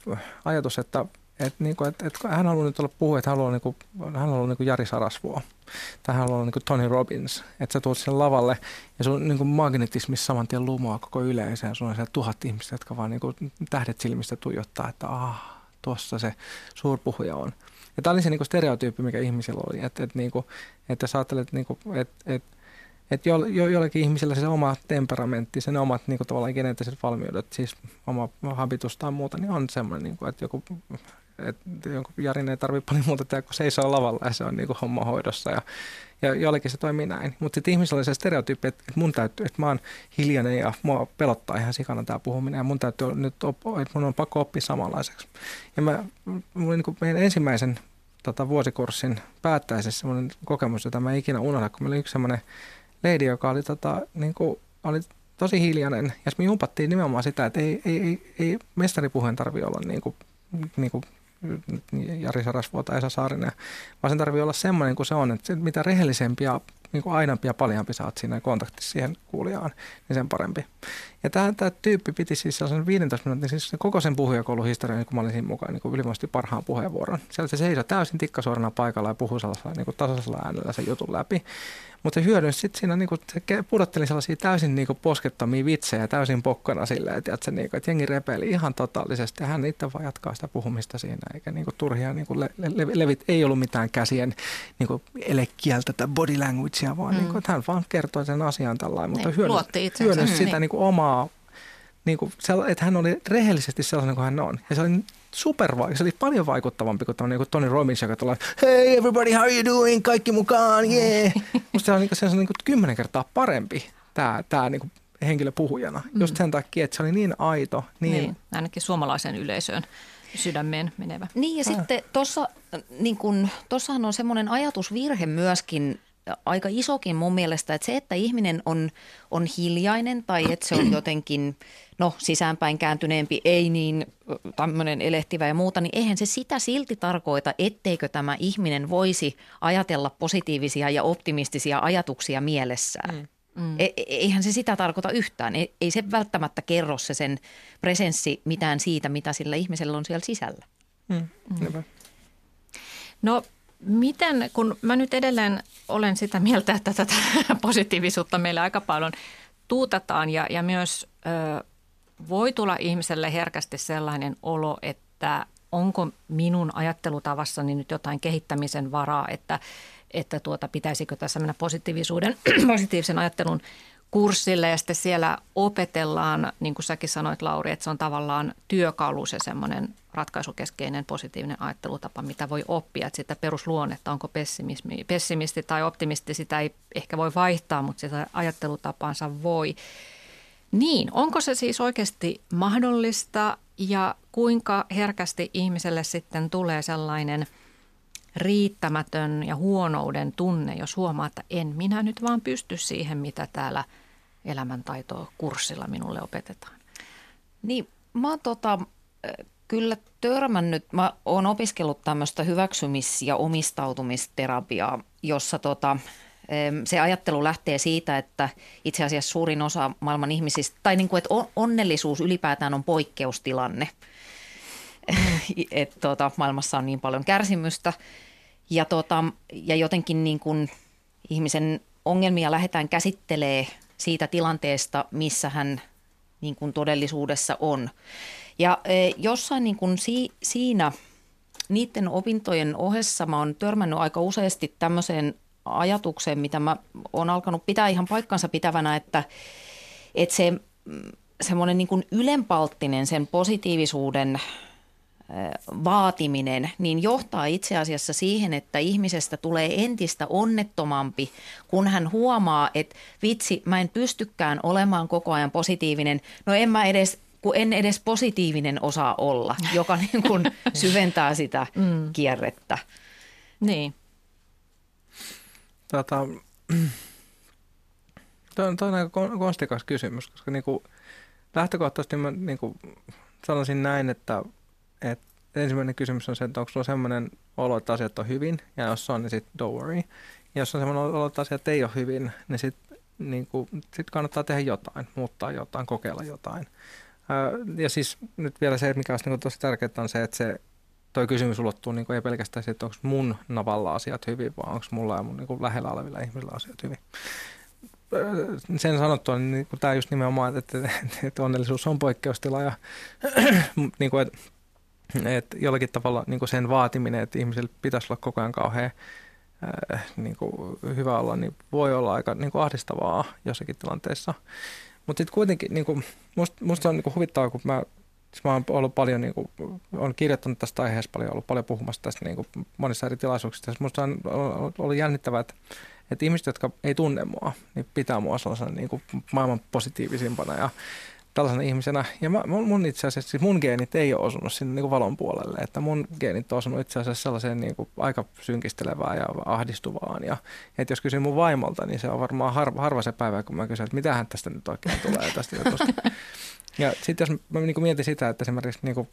ajatus, että et, niin kuin, et, et, hän haluaa nyt olla puhuja, että hän haluaa, niin kuin, hän haluaa niin kuin Jari Sarasvuo tai hän haluaa niin kuin Tony Robbins. Että sä tulet sen lavalle ja sun niin kuin magnetismissa saman tien lumoaa koko yleisö ja sun on siellä tuhat ihmistä, jotka vaan niin kuin tähdet silmistä tuijottaa, että ah, tuossa se suurpuhuja on. Ja tämä oli se niin kuin stereotyyppi, mikä ihmisillä oli, että, että, niin kuin, että sä ajattelet, niin että, että että jo, jo, jollekin ihmisellä se oma temperamentti, sen omat niin kuin, tavallaan geneettiset valmiudet, siis oma habitus tai muuta, niin on semmoinen, niin kuin, että joku että jonkun Jarin ei tarvitse paljon muuta tehdä kuin seisoo lavalla ja se on niin kuin homma hoidossa ja, ja jollekin se toimii näin. Mutta sitten ihmisellä oli se stereotyyppi, että, mun täytyy, että mä oon hiljainen ja mua pelottaa ihan sikana tämä puhuminen ja mun täytyy nyt, että mun on pakko oppia samanlaiseksi. Ja mä, mulla niin kuin meidän ensimmäisen tota, vuosikurssin päättäisessä semmoinen kokemus, jota mä en ikinä unohda, kun meillä oli yksi semmoinen lady, joka oli, tota, niin kuin, oli tosi hiljainen. Ja me jumpattiin nimenomaan sitä, että ei, ei, ei, ei mestaripuheen tarvitse olla niin kuin, niin kuin Jari Sarasvuo tai Esa Saarinen, vaan sen tarvii olla semmoinen kuin se on, että mitä rehellisempi ja niin kuin aina ja paljampi saat siinä kontaktissa siihen kuulijaan, niin sen parempi. Ja tämä, tämä tyyppi piti siis sellaisen 15 minuutin, siis koko sen puhujakoulun historian, niin kun mä olin siinä mukaan, niin kuin parhaan puheenvuoron. Siellä se seisoi täysin tikkasuorana paikalla ja puhui sellaisella niin kuin tasaisella äänellä sen jutun läpi. Mutta se hyödynsi sitten siinä, niin kuin, se pudotteli sellaisia täysin niin kuin poskettomia vitsejä, täysin pokkana silleen, että, että, se, niin kuin, että jengi repeili ihan totaalisesti ja hän itse vaan jatkaa sitä puhumista siinä, eikä niin kuin, turhia niin kuin le, le, levit, ei ollut mitään käsien niin kuin, elekieltä tai body languagea, vaan mm. niin kuin, että hän vaan kertoi sen asian tällainen, mutta niin, hyödynsi, hyödynsi sitä niin. Niin kuin, omaa niin kuin, että hän oli rehellisesti sellainen kuin hän on. Ja se oli super se oli paljon vaikuttavampi kuin, niin kuin Tony Robbins, joka tulee, hey everybody, how are you doing? Kaikki mukaan, yeah. Musta se on, niin kuin, se on niin kuin kymmenen kertaa parempi tämä, tämä niin kuin henkilö puhujana. Mm. Just sen takia, että se oli niin aito. Niin, niin ainakin suomalaisen yleisöön sydämeen menevä. Niin ja ah. sitten tuossa niin kun, on semmoinen ajatusvirhe myöskin aika isokin mun mielestä, että se, että ihminen on, on hiljainen tai että se on jotenkin no, sisäänpäin kääntyneempi, ei niin tämmöinen elehtivä ja muuta, niin eihän se sitä silti tarkoita, etteikö tämä ihminen voisi ajatella positiivisia ja optimistisia ajatuksia mielessään. Mm. Mm. E- e- eihän se sitä tarkoita yhtään. Ei, ei se välttämättä kerro se sen presenssi mitään siitä, mitä sillä ihmisellä on siellä sisällä. Mm. Mm. No Miten, kun mä nyt edelleen olen sitä mieltä, että tätä positiivisuutta meillä aika paljon tuutataan ja, ja myös ö, voi tulla ihmiselle herkästi sellainen olo, että onko minun ajattelutavassani nyt jotain kehittämisen varaa, että, että tuota, pitäisikö tässä mennä positiivisuuden, positiivisen ajattelun kurssille ja sitten siellä opetellaan, niin kuin säkin sanoit Lauri, että se on tavallaan työkalu se semmoinen ratkaisukeskeinen positiivinen ajattelutapa, mitä voi oppia. Että sitä perusluonnetta, onko pessimismi, pessimisti tai optimisti, sitä ei ehkä voi vaihtaa, mutta sitä ajattelutapansa voi. Niin, onko se siis oikeasti mahdollista ja kuinka herkästi ihmiselle sitten tulee sellainen riittämätön ja huonouden tunne, jos huomaa, että en minä nyt vaan pysty siihen, mitä täällä – elämäntaitoa kurssilla minulle opetetaan? Niin, mä oon tota, kyllä törmännyt, mä oon opiskellut tämmöistä hyväksymis- ja omistautumisterapiaa, jossa tota, se ajattelu lähtee siitä, että itse asiassa suurin osa maailman ihmisistä, tai niin kuin, että onnellisuus ylipäätään on poikkeustilanne. että tota, maailmassa on niin paljon kärsimystä ja, tota, ja jotenkin niin kuin ihmisen ongelmia lähdetään käsittelee siitä tilanteesta, missä hän niin kuin todellisuudessa on. Ja e, jossain niin kuin si, siinä niiden opintojen ohessa mä oon törmännyt aika useasti tämmöiseen ajatukseen, mitä mä oon alkanut pitää ihan paikkansa pitävänä, että, että se semmoinen niin kuin ylenpalttinen sen positiivisuuden vaatiminen, niin johtaa itse asiassa siihen, että ihmisestä tulee entistä onnettomampi, kun hän huomaa, että vitsi, mä en pystykään olemaan koko ajan positiivinen. No en mä edes kun en edes positiivinen osaa olla, joka niin kuin syventää sitä mm. kierrettä. Niin. Tota, Tuo on, on aika konstikas kysymys, koska niin kuin, lähtökohtaisesti mä niin kuin, sanoisin näin, että, että ensimmäinen kysymys on se, että onko sulla sellainen olo, että asiat on hyvin, ja jos on, niin sitten don't worry. Ja jos on sellainen olo, että asiat ei ole hyvin, niin sitten niin sit kannattaa tehdä jotain, muuttaa jotain, kokeilla jotain. Ja siis nyt vielä se, mikä olisi niin tosi tärkeää, on se, että se toi kysymys ulottuu niin ei pelkästään siitä, että onko mun navalla asiat hyvin, vaan onko mulla ja mun niin lähellä olevilla ihmisillä asiat hyvin. Sen sanottua, niin, niin tämä just nimenomaan, että, että onnellisuus on poikkeustila ja niin kuin, että, että jollakin tavalla niin kuin sen vaatiminen, että ihmisillä pitäisi olla koko ajan kauhean äh, niin hyvä olla, niin voi olla aika niin kuin ahdistavaa jossakin tilanteessa. Mutta sitten kuitenkin, niin kuin, musta, musta on niin huvittavaa, kun mä Siis mä oon ollut paljon, niin kuin, olen kirjoittanut tästä aiheesta paljon, ollut paljon puhumassa tästä niin kuin monissa eri tilaisuuksissa. Minusta on ollut jännittävää, että, että ihmiset, jotka ei tunne mua, niin pitää mua sellaisena niin kuin maailman positiivisimpana ja tällaisena ihmisenä. Ja mä, mun itse asiassa, siis mun geenit ei ole osunut sinne niin kuin valon puolelle, että mun geenit on osunut itse asiassa sellaiseen niin kuin aika synkistelevään ja ahdistuvaan. Ja, että jos kysyn mun vaimolta, niin se on varmaan harva, harva se päivä, kun mä kysyn, että mitähän tästä nyt oikein tulee tästä jutusta. Ja sitten jos mä niin mietin sitä, että esimerkiksi niin kuin,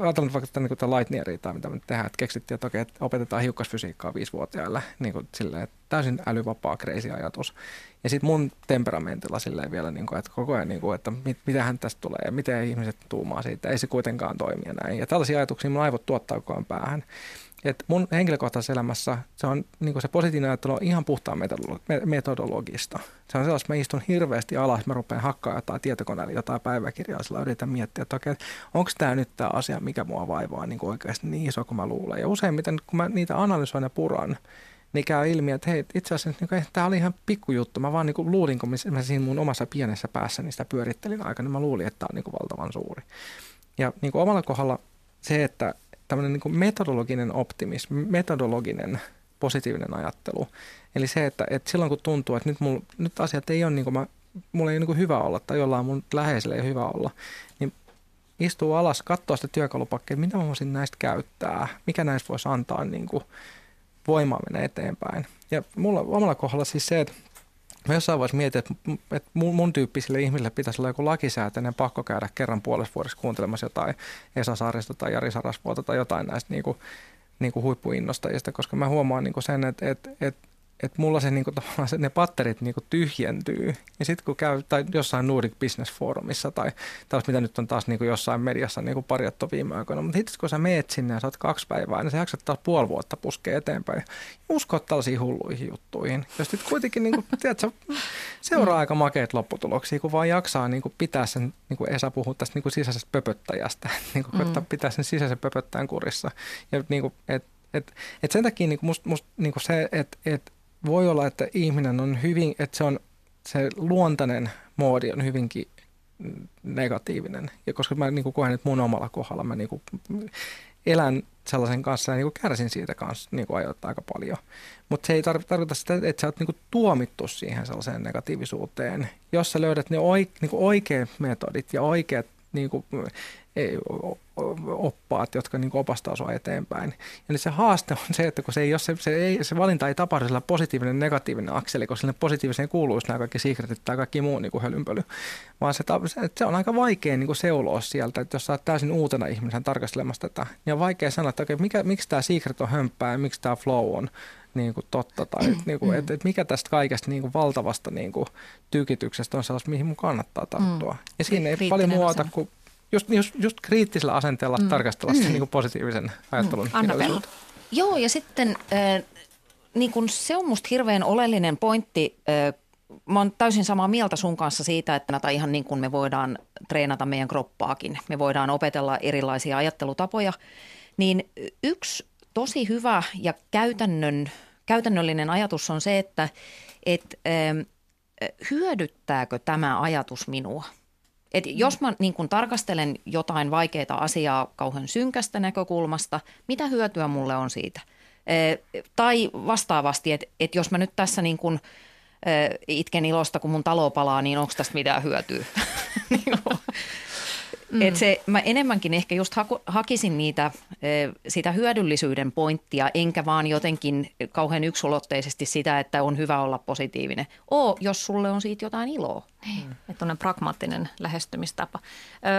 ajatellaan vaikka niin kuin Lightnieria tai mitä me tehdään, että keksittiin, että, okei, että opetetaan hiukkasfysiikkaa viisivuotiaille, niin kuin silleen, että täysin älyvapaa, crazy ajatus. Ja sitten mun temperamentilla silleen vielä, niin kuin, että koko ajan, niin kuin, että mit, mitähän tästä tulee ja miten ihmiset tuumaa siitä, ei se kuitenkaan toimi ja näin. Ja tällaisia ajatuksia mun aivot tuottaa koko ajan päähän. Et mun henkilökohtaisessa elämässä se, on, niin se positiivinen ajattelu on ihan puhtaan metodologista. Se on sellaista, että mä istun hirveästi alas, mä rupean hakkaa jotain tietokoneella, jotain päiväkirjaa, sillä yritän miettiä, että okei, onko tämä nyt tämä asia, mikä mua vaivaa niin oikeasti niin iso kuin mä luulen. Ja useimmiten, kun mä niitä analysoin ja puran, niin käy ilmi, että hei, itse asiassa niin tämä oli ihan pikkujuttu. Mä vaan niin luulin, kun mä siinä mun omassa pienessä päässä niin sitä pyörittelin aika, niin mä luulin, että tämä on niin valtavan suuri. Ja niin omalla kohdalla se, että tämmöinen niin metodologinen optimismi, metodologinen positiivinen ajattelu. Eli se, että, että silloin kun tuntuu, että nyt, mul, nyt asiat ei ole niin kuin mä, mulla ei ole niin hyvä olla tai jollain mun läheisellä ei ole hyvä olla, niin istuu alas, katsoa sitä työkalupakkia, mitä mä voisin näistä käyttää, mikä näistä voisi antaa niin kuin voimaa mennä eteenpäin. Ja mulla omalla kohdalla siis se, että Mä jossain vaiheessa mietin, että, että mun, tyyppisille ihmisille pitäisi olla joku lakisääteinen pakko käydä kerran puolessa vuodessa kuuntelemassa jotain Esa Saarista tai Jari Sarasvuota tai jotain näistä niin kuin, niin kuin huippuinnostajista, koska mä huomaan niin kuin sen, että, että, että että mulla se, niinku, se, ne patterit niinku tyhjentyy. Ja sitten kun käy tai jossain Nordic Business Forumissa tai taas mitä nyt on taas niinku jossain mediassa niinku parjattu viime aikoina, mutta sitten kun sä meet sinne ja oot kaksi päivää, niin sä jaksat taas puoli vuotta puskea eteenpäin. Ja usko tällaisiin hulluihin juttuihin. Jos sitten kuitenkin niinku, tiedätkö, seuraa aika makeat lopputuloksia, kun vaan jaksaa niinku pitää sen, niin kuin Esa puhuu tästä niinku sisäisestä pöpöttäjästä, niinku mm. pitää sen sisäisen pöpöttäjän kurissa. Ja niinku, et, et, et sen takia niinku musta must, niinku se, että et, voi olla, että ihminen on hyvin, että se on se luontainen moodi on hyvinkin negatiivinen. Ja koska mä niin koen, että mun omalla kohdalla mä niin kuin elän sellaisen kanssa ja niin kärsin siitä kanssa niin kuin ajoittaa aika paljon. Mutta se ei tar- tarkoita sitä, että sä oot niin kuin tuomittu siihen sellaiseen negatiivisuuteen. Jos sä löydät ne oik- niin oikeat metodit ja oikeat niin kuin, oppaat, jotka niin opastaa sinua eteenpäin. Eli se haaste on se, että kun se, ei, jos se, se, ei, se valinta ei tapahdu sillä positiivinen negatiivinen akseli, koska sille positiiviseen kuuluu nämä kaikki secretit tai kaikki muu niin hölynpöly, vaan se, se, se on aika vaikea niin seuloa sieltä, että jos oot täysin uutena ihmisen tarkastelemassa tätä, niin on vaikea sanoa, että okay, mikä, miksi tämä secret on hömppää ja miksi tämä flow on niin kuin totta, tai niin kuin, että, että mikä tästä kaikesta niin kuin valtavasta niin kuin tykityksestä on sellaista, mihin mun kannattaa tarttua. Mm. Ja siinä ei paljon muuta kuin just, just, just kriittisellä asenteella mm. tarkastella mm. niin positiivisen ajattelun mm. Anna Joo, ja sitten äh, niin kun se on musta hirveän oleellinen pointti. Äh, mä oon täysin samaa mieltä sun kanssa siitä, että tai ihan niin kuin me voidaan treenata meidän kroppaakin. Me voidaan opetella erilaisia ajattelutapoja. Niin yksi tosi hyvä ja käytännön, käytännöllinen ajatus on se, että et, äh, hyödyttääkö tämä ajatus minua – et jos mä niin kun tarkastelen jotain vaikeaa asiaa kauhean synkästä näkökulmasta, mitä hyötyä mulle on siitä? E, tai vastaavasti, että et jos mä nyt tässä niin kun, e, itken ilosta, kun mun talo palaa, niin onko tästä mitään hyötyä? Niin Mm. Et se, mä enemmänkin ehkä just haku, hakisin niitä, sitä hyödyllisyyden pointtia, enkä vaan jotenkin kauhean yksulotteisesti sitä, että on hyvä olla positiivinen. Oo, jos sulle on siitä jotain iloa. Mm. Että on pragmaattinen lähestymistapa.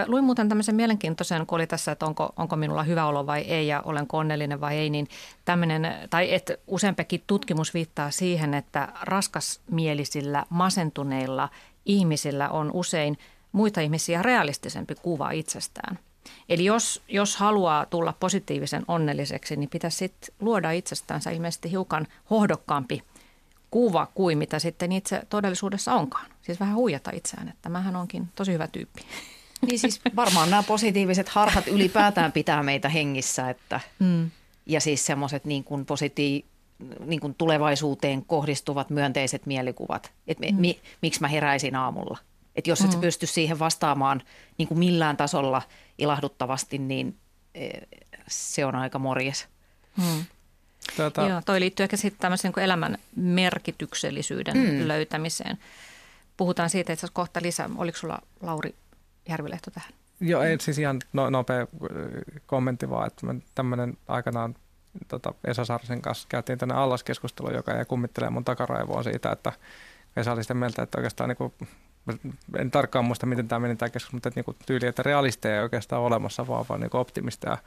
Luin muuten tämmöisen mielenkiintoisen, kun oli tässä, että onko, onko minulla hyvä olo vai ei ja olen onnellinen vai ei, niin tämmöinen, tai että useampikin tutkimus viittaa siihen, että raskasmielisillä, masentuneilla ihmisillä on usein – muita ihmisiä realistisempi kuva itsestään. Eli jos, jos haluaa tulla positiivisen onnelliseksi, niin pitäisi sitten luoda itsestäänsä ilmeisesti hiukan hohdokkaampi kuva kuin mitä sitten itse todellisuudessa onkaan. Siis vähän huijata itseään, että mähän onkin tosi hyvä tyyppi. Niin siis varmaan nämä positiiviset harhat ylipäätään pitää meitä hengissä, että mm. ja siis semmoiset niin kuin positiiv- niin kuin tulevaisuuteen kohdistuvat myönteiset mielikuvat, että mm. mi, miksi mä heräisin aamulla – että jos et mm. pysty siihen vastaamaan niin kuin millään tasolla ilahduttavasti, niin e, se on aika morjes. Mm. Tuota... Joo, toi liittyy ehkä sitten tämmöisen niin elämän merkityksellisyyden mm. löytämiseen. Puhutaan siitä itse asiassa kohta lisää. Oliko sulla Lauri Järvilehto tähän? Joo, ei, siis ihan no, nopea äh, kommentti vaan, että tämmöinen aikanaan tota, Esa Sarsen kanssa käytiin tänne allaskeskustelu, joka jäi kummittelee mun takaraivoon siitä, että Esa oli sitä mieltä, että oikeastaan niin kuin en tarkkaan muista, miten tämä meni tämä keskustelu, mutta että niin tyyli, että realisteja ei oikeastaan ole olemassa, vaan, vaan niin optimista ja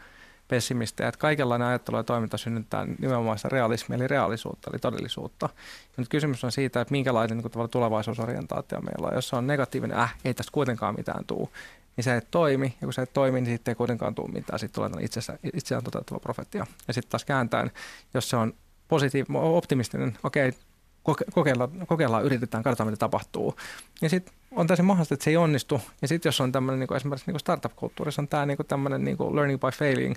pessimistä. Että kaikenlainen ajattelu ja toiminta synnyttää nimenomaan sitä realismia, eli reaalisuutta, eli todellisuutta. Ja nyt kysymys on siitä, että minkälainen niin tulevaisuusorientaatio meillä on. Jos se on negatiivinen, äh, ei tästä kuitenkaan mitään tule, niin se ei toimi. Ja kun se ei toimi, niin sitten ei kuitenkaan tule mitään. Sitten tulee itsessä, itseään toteuttava profetia. Ja sitten taas kääntäen, jos se on positiivinen, optimistinen, okei, okay, kokeilla, kokeillaan, yritetään, katsotaan mitä tapahtuu. Ja sitten on täysin mahdollista, että se ei onnistu. Ja sitten jos on tämmöinen niin esimerkiksi niin startup-kulttuurissa on tämä niin tämmöinen niin learning by failing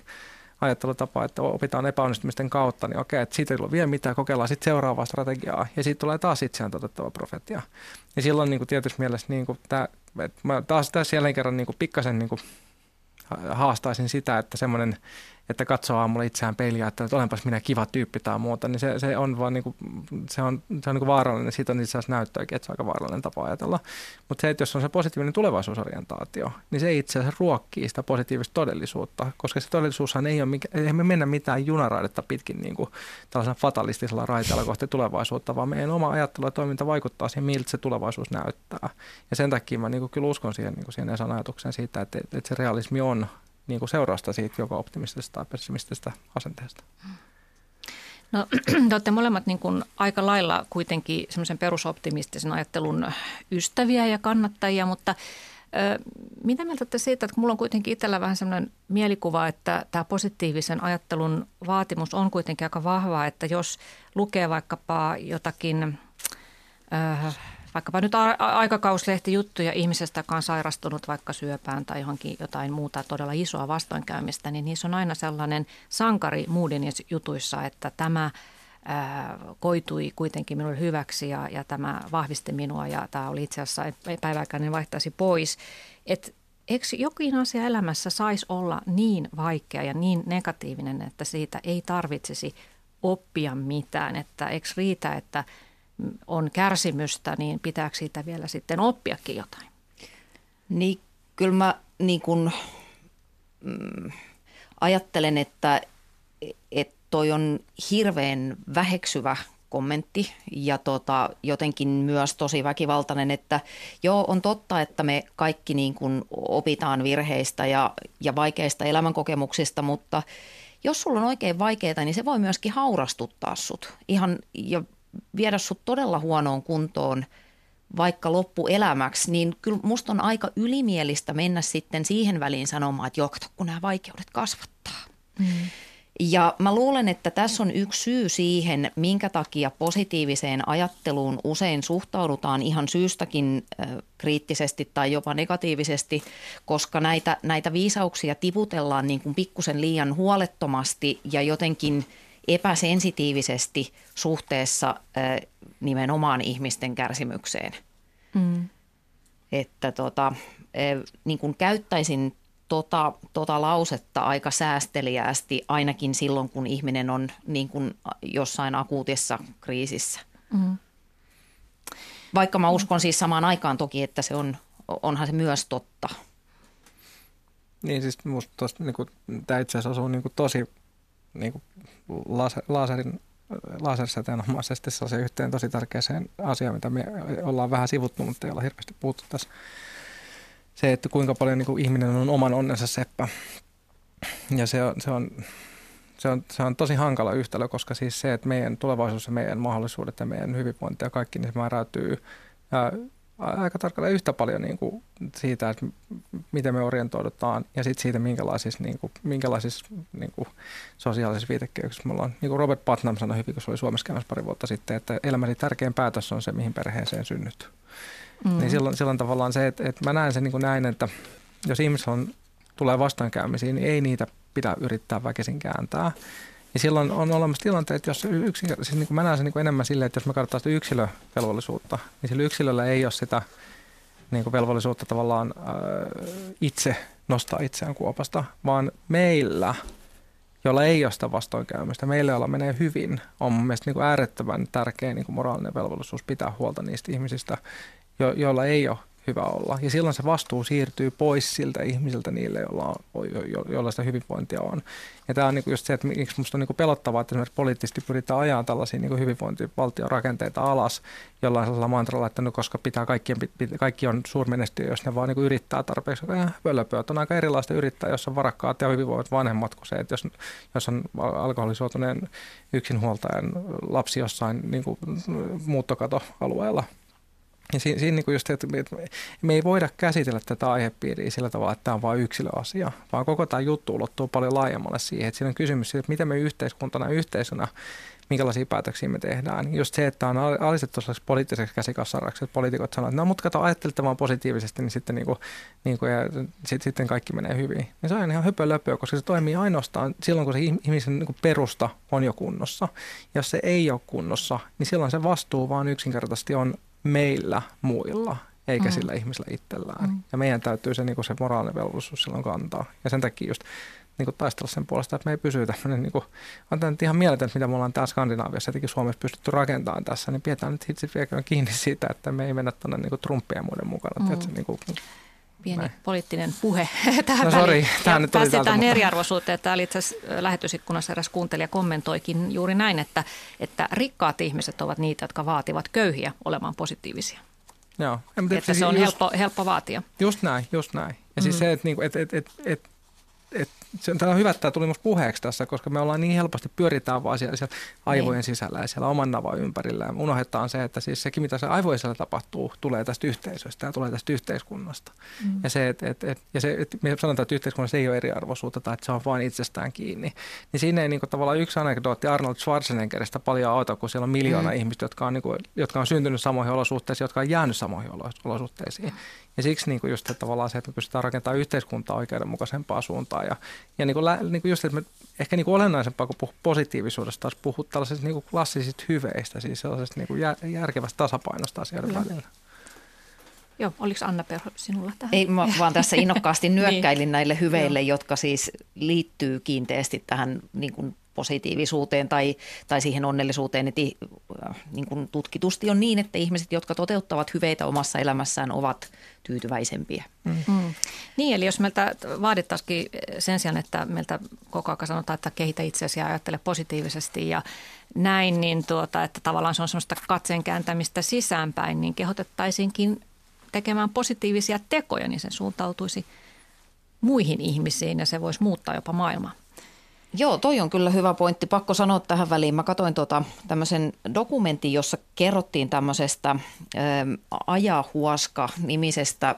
ajattelutapa, että opitaan epäonnistumisten kautta, niin okei, että siitä ei ole vielä mitään, kokeillaan sitten seuraavaa strategiaa ja sitten tulee taas itseään toteuttava profetia. Ja silloin niin kuin tietysti mielessä niin kuin tämä, että mä taas tässä jälleen kerran niin kuin pikkasen niin kuin haastaisin sitä, että semmoinen että katsoo aamulla itseään peiliä, että, olenpas minä kiva tyyppi tai muuta, niin se, se on vaan niinku, se on, se on niinku vaarallinen. Siitä on itse asiassa näyttöäkin, että se on aika vaarallinen tapa ajatella. Mutta se, että jos on se positiivinen tulevaisuusorientaatio, niin se itse asiassa ruokkii sitä positiivista todellisuutta, koska se todellisuushan ei ole, mikä, me mennä mitään junaraidetta pitkin niin kuin tällaisella fatalistisella raiteella kohti tulevaisuutta, vaan meidän oma ajattelu ja toiminta vaikuttaa siihen, miltä se tulevaisuus näyttää. Ja sen takia mä niin kuin kyllä uskon siihen, niin kuin siihen ajatukseen siitä, että, että se realismi on niin kuin seurausta siitä joko optimistisesta tai pessimistisesta asenteesta? No te olette molemmat niin kuin aika lailla kuitenkin semmoisen perusoptimistisen ajattelun ystäviä ja kannattajia, mutta mitä mieltä olette siitä, että mulla on kuitenkin itsellä vähän semmoinen mielikuva, että tämä positiivisen ajattelun vaatimus on kuitenkin aika vahva, että jos lukee vaikkapa jotakin... vaikkapa nyt aikakauslehti juttuja ihmisestä, joka on sairastunut vaikka syöpään tai johonkin jotain muuta todella isoa vastoinkäymistä, niin niissä on aina sellainen sankari Moodin jutuissa, että tämä ää, koitui kuitenkin minulle hyväksi ja, ja tämä vahvisti minua ja tämä oli itse asiassa päiväaikainen vaihtaisi pois. Et eikö jokin asia elämässä saisi olla niin vaikea ja niin negatiivinen, että siitä ei tarvitsisi oppia mitään, että eikö riitä, että – on kärsimystä, niin pitääkö siitä vielä sitten oppiakin jotain? Niin, kyllä mä niin kun, mm, ajattelen, että, että toi on hirveän väheksyvä kommentti ja tota, jotenkin myös tosi väkivaltainen, että joo, on totta, että me kaikki niin kuin opitaan virheistä ja, ja vaikeista elämänkokemuksista, mutta jos sulla on oikein vaikeaa, niin se voi myöskin haurastuttaa sut ihan ja viedä sut todella huonoon kuntoon vaikka loppuelämäksi, niin kyllä musta on aika ylimielistä mennä sitten siihen väliin sanomaan, että joo, kun nämä vaikeudet kasvattaa. Mm. Ja mä luulen, että tässä on yksi syy siihen, minkä takia positiiviseen ajatteluun usein suhtaudutaan ihan syystäkin kriittisesti tai jopa negatiivisesti, koska näitä, näitä viisauksia tiputellaan niin kuin pikkusen liian huolettomasti ja jotenkin – epäsensitiivisesti suhteessa nimenomaan ihmisten kärsimykseen. Mm. Että tota, niin kuin käyttäisin tota, tota lausetta aika säästeliäästi ainakin silloin, kun ihminen on niin kuin jossain akuutissa kriisissä. Mm. Vaikka mä uskon siis samaan aikaan toki, että se on, onhan se myös totta. Niin siis musta niin tämä itse asiassa osuu niin kuin, tosi niin kuin, laser, laserin lasersäteenomaisesti sellaiseen yhteen tosi tärkeäseen asiaan, mitä me ollaan vähän sivuttu, mutta ei olla hirveästi puhuttu tässä. Se, että kuinka paljon niin kuin ihminen on oman onnensa seppä. Ja se on, se on, se on, se on tosi hankala yhtälö, koska siis se, että meidän tulevaisuus ja meidän mahdollisuudet ja meidän hyvinvointi ja kaikki, niin se määräytyy aika tarkalleen yhtä paljon niin kuin siitä, että miten me orientoidutaan ja sitten siitä, minkälaisissa, niin kuin, minkälaisissa niin kuin sosiaalisissa viitekehyksissä me ollaan. Niin kuin Robert Putnam sanoi hyvin, kun se oli Suomessa käymässä pari vuotta sitten, että elämäsi tärkein päätös on se, mihin perheeseen synnyt. Mm. Niin silloin, silloin tavallaan se, että, että mä näen sen niin kuin näin, että jos ihmisellä on, tulee vastoinkäymisiä, niin ei niitä pidä yrittää väkisin kääntää. Ja silloin on olemassa tilanteet, jos yksin, siis niin kuin mä näen sen niin kuin enemmän silleen, että jos me katsotaan sitä yksilövelvollisuutta, niin sillä yksilöllä ei ole sitä niin kuin velvollisuutta tavallaan äh, itse nostaa itseään kuopasta, vaan meillä, jolla ei ole sitä vastoinkäymistä, meillä, jolla menee hyvin, on mun mielestä niin kuin äärettömän tärkeä niin kuin moraalinen velvollisuus pitää huolta niistä ihmisistä, jo, joilla ei ole hyvä olla. Ja silloin se vastuu siirtyy pois siltä ihmisiltä niille, joilla, on, jo, joilla sitä hyvinvointia on. Ja tämä on niin just se, että miksi minusta on niin pelottavaa, että esimerkiksi poliittisesti pyritään ajaa tällaisia niin hyvinvointivaltion rakenteita alas jollain sellaisella mantralla, että no, koska pitää kaikkien, kaikki on suurmenestyjä, jos ne vaan niin yrittää tarpeeksi. Ja pölöpööt on aika erilaista yrittää, jos on varakkaat ja hyvinvoivat vanhemmat kuin se, että jos, jos on alkoholisuotuneen yksinhuoltajan lapsi jossain niin muuttokatoalueella – ja siinä, siinä niin just, että me ei voida käsitellä tätä aihepiiriä sillä tavalla, että tämä on vain yksilöasia, vaan koko tämä juttu ulottuu paljon laajemmalle siihen, että siinä on kysymys siitä, että miten me yhteiskuntana yhteisönä minkälaisia päätöksiä me tehdään. Just se, että on alistettu poliittiseksi käsikassaraksi, että poliitikot sanoo, että no mutta kato, ajattelette vaan positiivisesti, niin sitten, niin kuin, niin kuin, ja sit, sitten kaikki menee hyvin. Niin se on ihan höpölöpöä, koska se toimii ainoastaan silloin, kun se ihmisen niin kuin perusta on jo kunnossa. Ja jos se ei ole kunnossa, niin silloin se vastuu vaan yksinkertaisesti on meillä muilla, eikä mm. sillä ihmisellä itsellään. Mm. Ja meidän täytyy se, niin kuin se moraalinen velvollisuus silloin kantaa. Ja sen takia just niin kuin taistella sen puolesta, että me ei pysy tämmöinen, niin kuin, on tämä nyt ihan mieletöntä, mitä me ollaan täällä Skandinaaviassa, jotenkin Suomessa pystytty rakentamaan tässä, niin pidetään nyt itse vielä kiinni siitä, että me ei mennä tuonne niin Trumpia ja muiden mukana. Mm. Että, niin kuin, Pieni näin. poliittinen puhe tähän no, sorry, väliin. nyt Päästetään eriarvoisuuteen. Täällä itse asiassa lähetysikkunassa eräs kuuntelija kommentoikin juuri näin, että, että rikkaat ihmiset ovat niitä, jotka vaativat köyhiä olemaan positiivisia. Joo. Että siis se on just, helppo, helppo vaatia. Just näin, just näin. Ja siis mm. se, että, niinku, että, että, että, että et, se on, on hyvä, että tämä tuli minusta puheeksi tässä, koska me ollaan niin helposti, pyöritään vaan siellä, siellä aivojen niin. sisällä ja siellä oman navan ympärillä. Ja unohdetaan se, että siis sekin, mitä se aivojen sisällä tapahtuu, tulee tästä yhteisöstä ja tulee tästä yhteiskunnasta. Mm. Ja se, että et, et, ja se, et me sanotaan, että yhteiskunnassa ei ole eriarvoisuutta tai että se on vain itsestään kiinni. Niin siinä ei niin kuin, tavallaan yksi anekdootti Arnold Schwarzeneggeristä paljon auta, kun siellä on miljoona mm. ihmistä, jotka on, niin kuin, jotka on syntynyt samoihin olosuhteisiin, jotka on jäänyt samoihin olosuhteisiin. Ja siksi niin kuin just että tavallaan se, että me pystytään rakentamaan yhteiskuntaa oikeudenmukaisempaa suuntaan. Ja, ja niin kuin, niin kuin just, että me, ehkä niin kuin olennaisempaa kuin puhua positiivisuudesta, taas puhua tällaisista niin kuin klassisista hyveistä, siis sellaisesta niin kuin järkevästä tasapainosta asioiden välillä. Joo, oliko Anna Perho sinulla tähän? Ei, mä vaan tässä innokkaasti nyökkäilin niin. näille hyveille, jotka siis liittyy kiinteästi tähän niin kuin positiivisuuteen tai, tai siihen onnellisuuteen, että äh, niin kuin tutkitusti on niin, että ihmiset, jotka toteuttavat hyveitä omassa elämässään, ovat tyytyväisempiä. Mm. Mm. Niin, eli jos meiltä vaadittaisikin sen sijaan, että meiltä koko ajan sanotaan, että kehitä itseäsi ja ajattele positiivisesti ja näin, niin tuota, että tavallaan se on sellaista katseen kääntämistä sisäänpäin, niin kehotettaisiinkin tekemään positiivisia tekoja, niin se suuntautuisi muihin ihmisiin ja se voisi muuttaa jopa maailmaa. Joo, toi on kyllä hyvä pointti. Pakko sanoa tähän väliin. Mä katsoin tota, tämmöisen dokumentin, jossa kerrottiin tämmöisestä ä, ajahuoska-nimisestä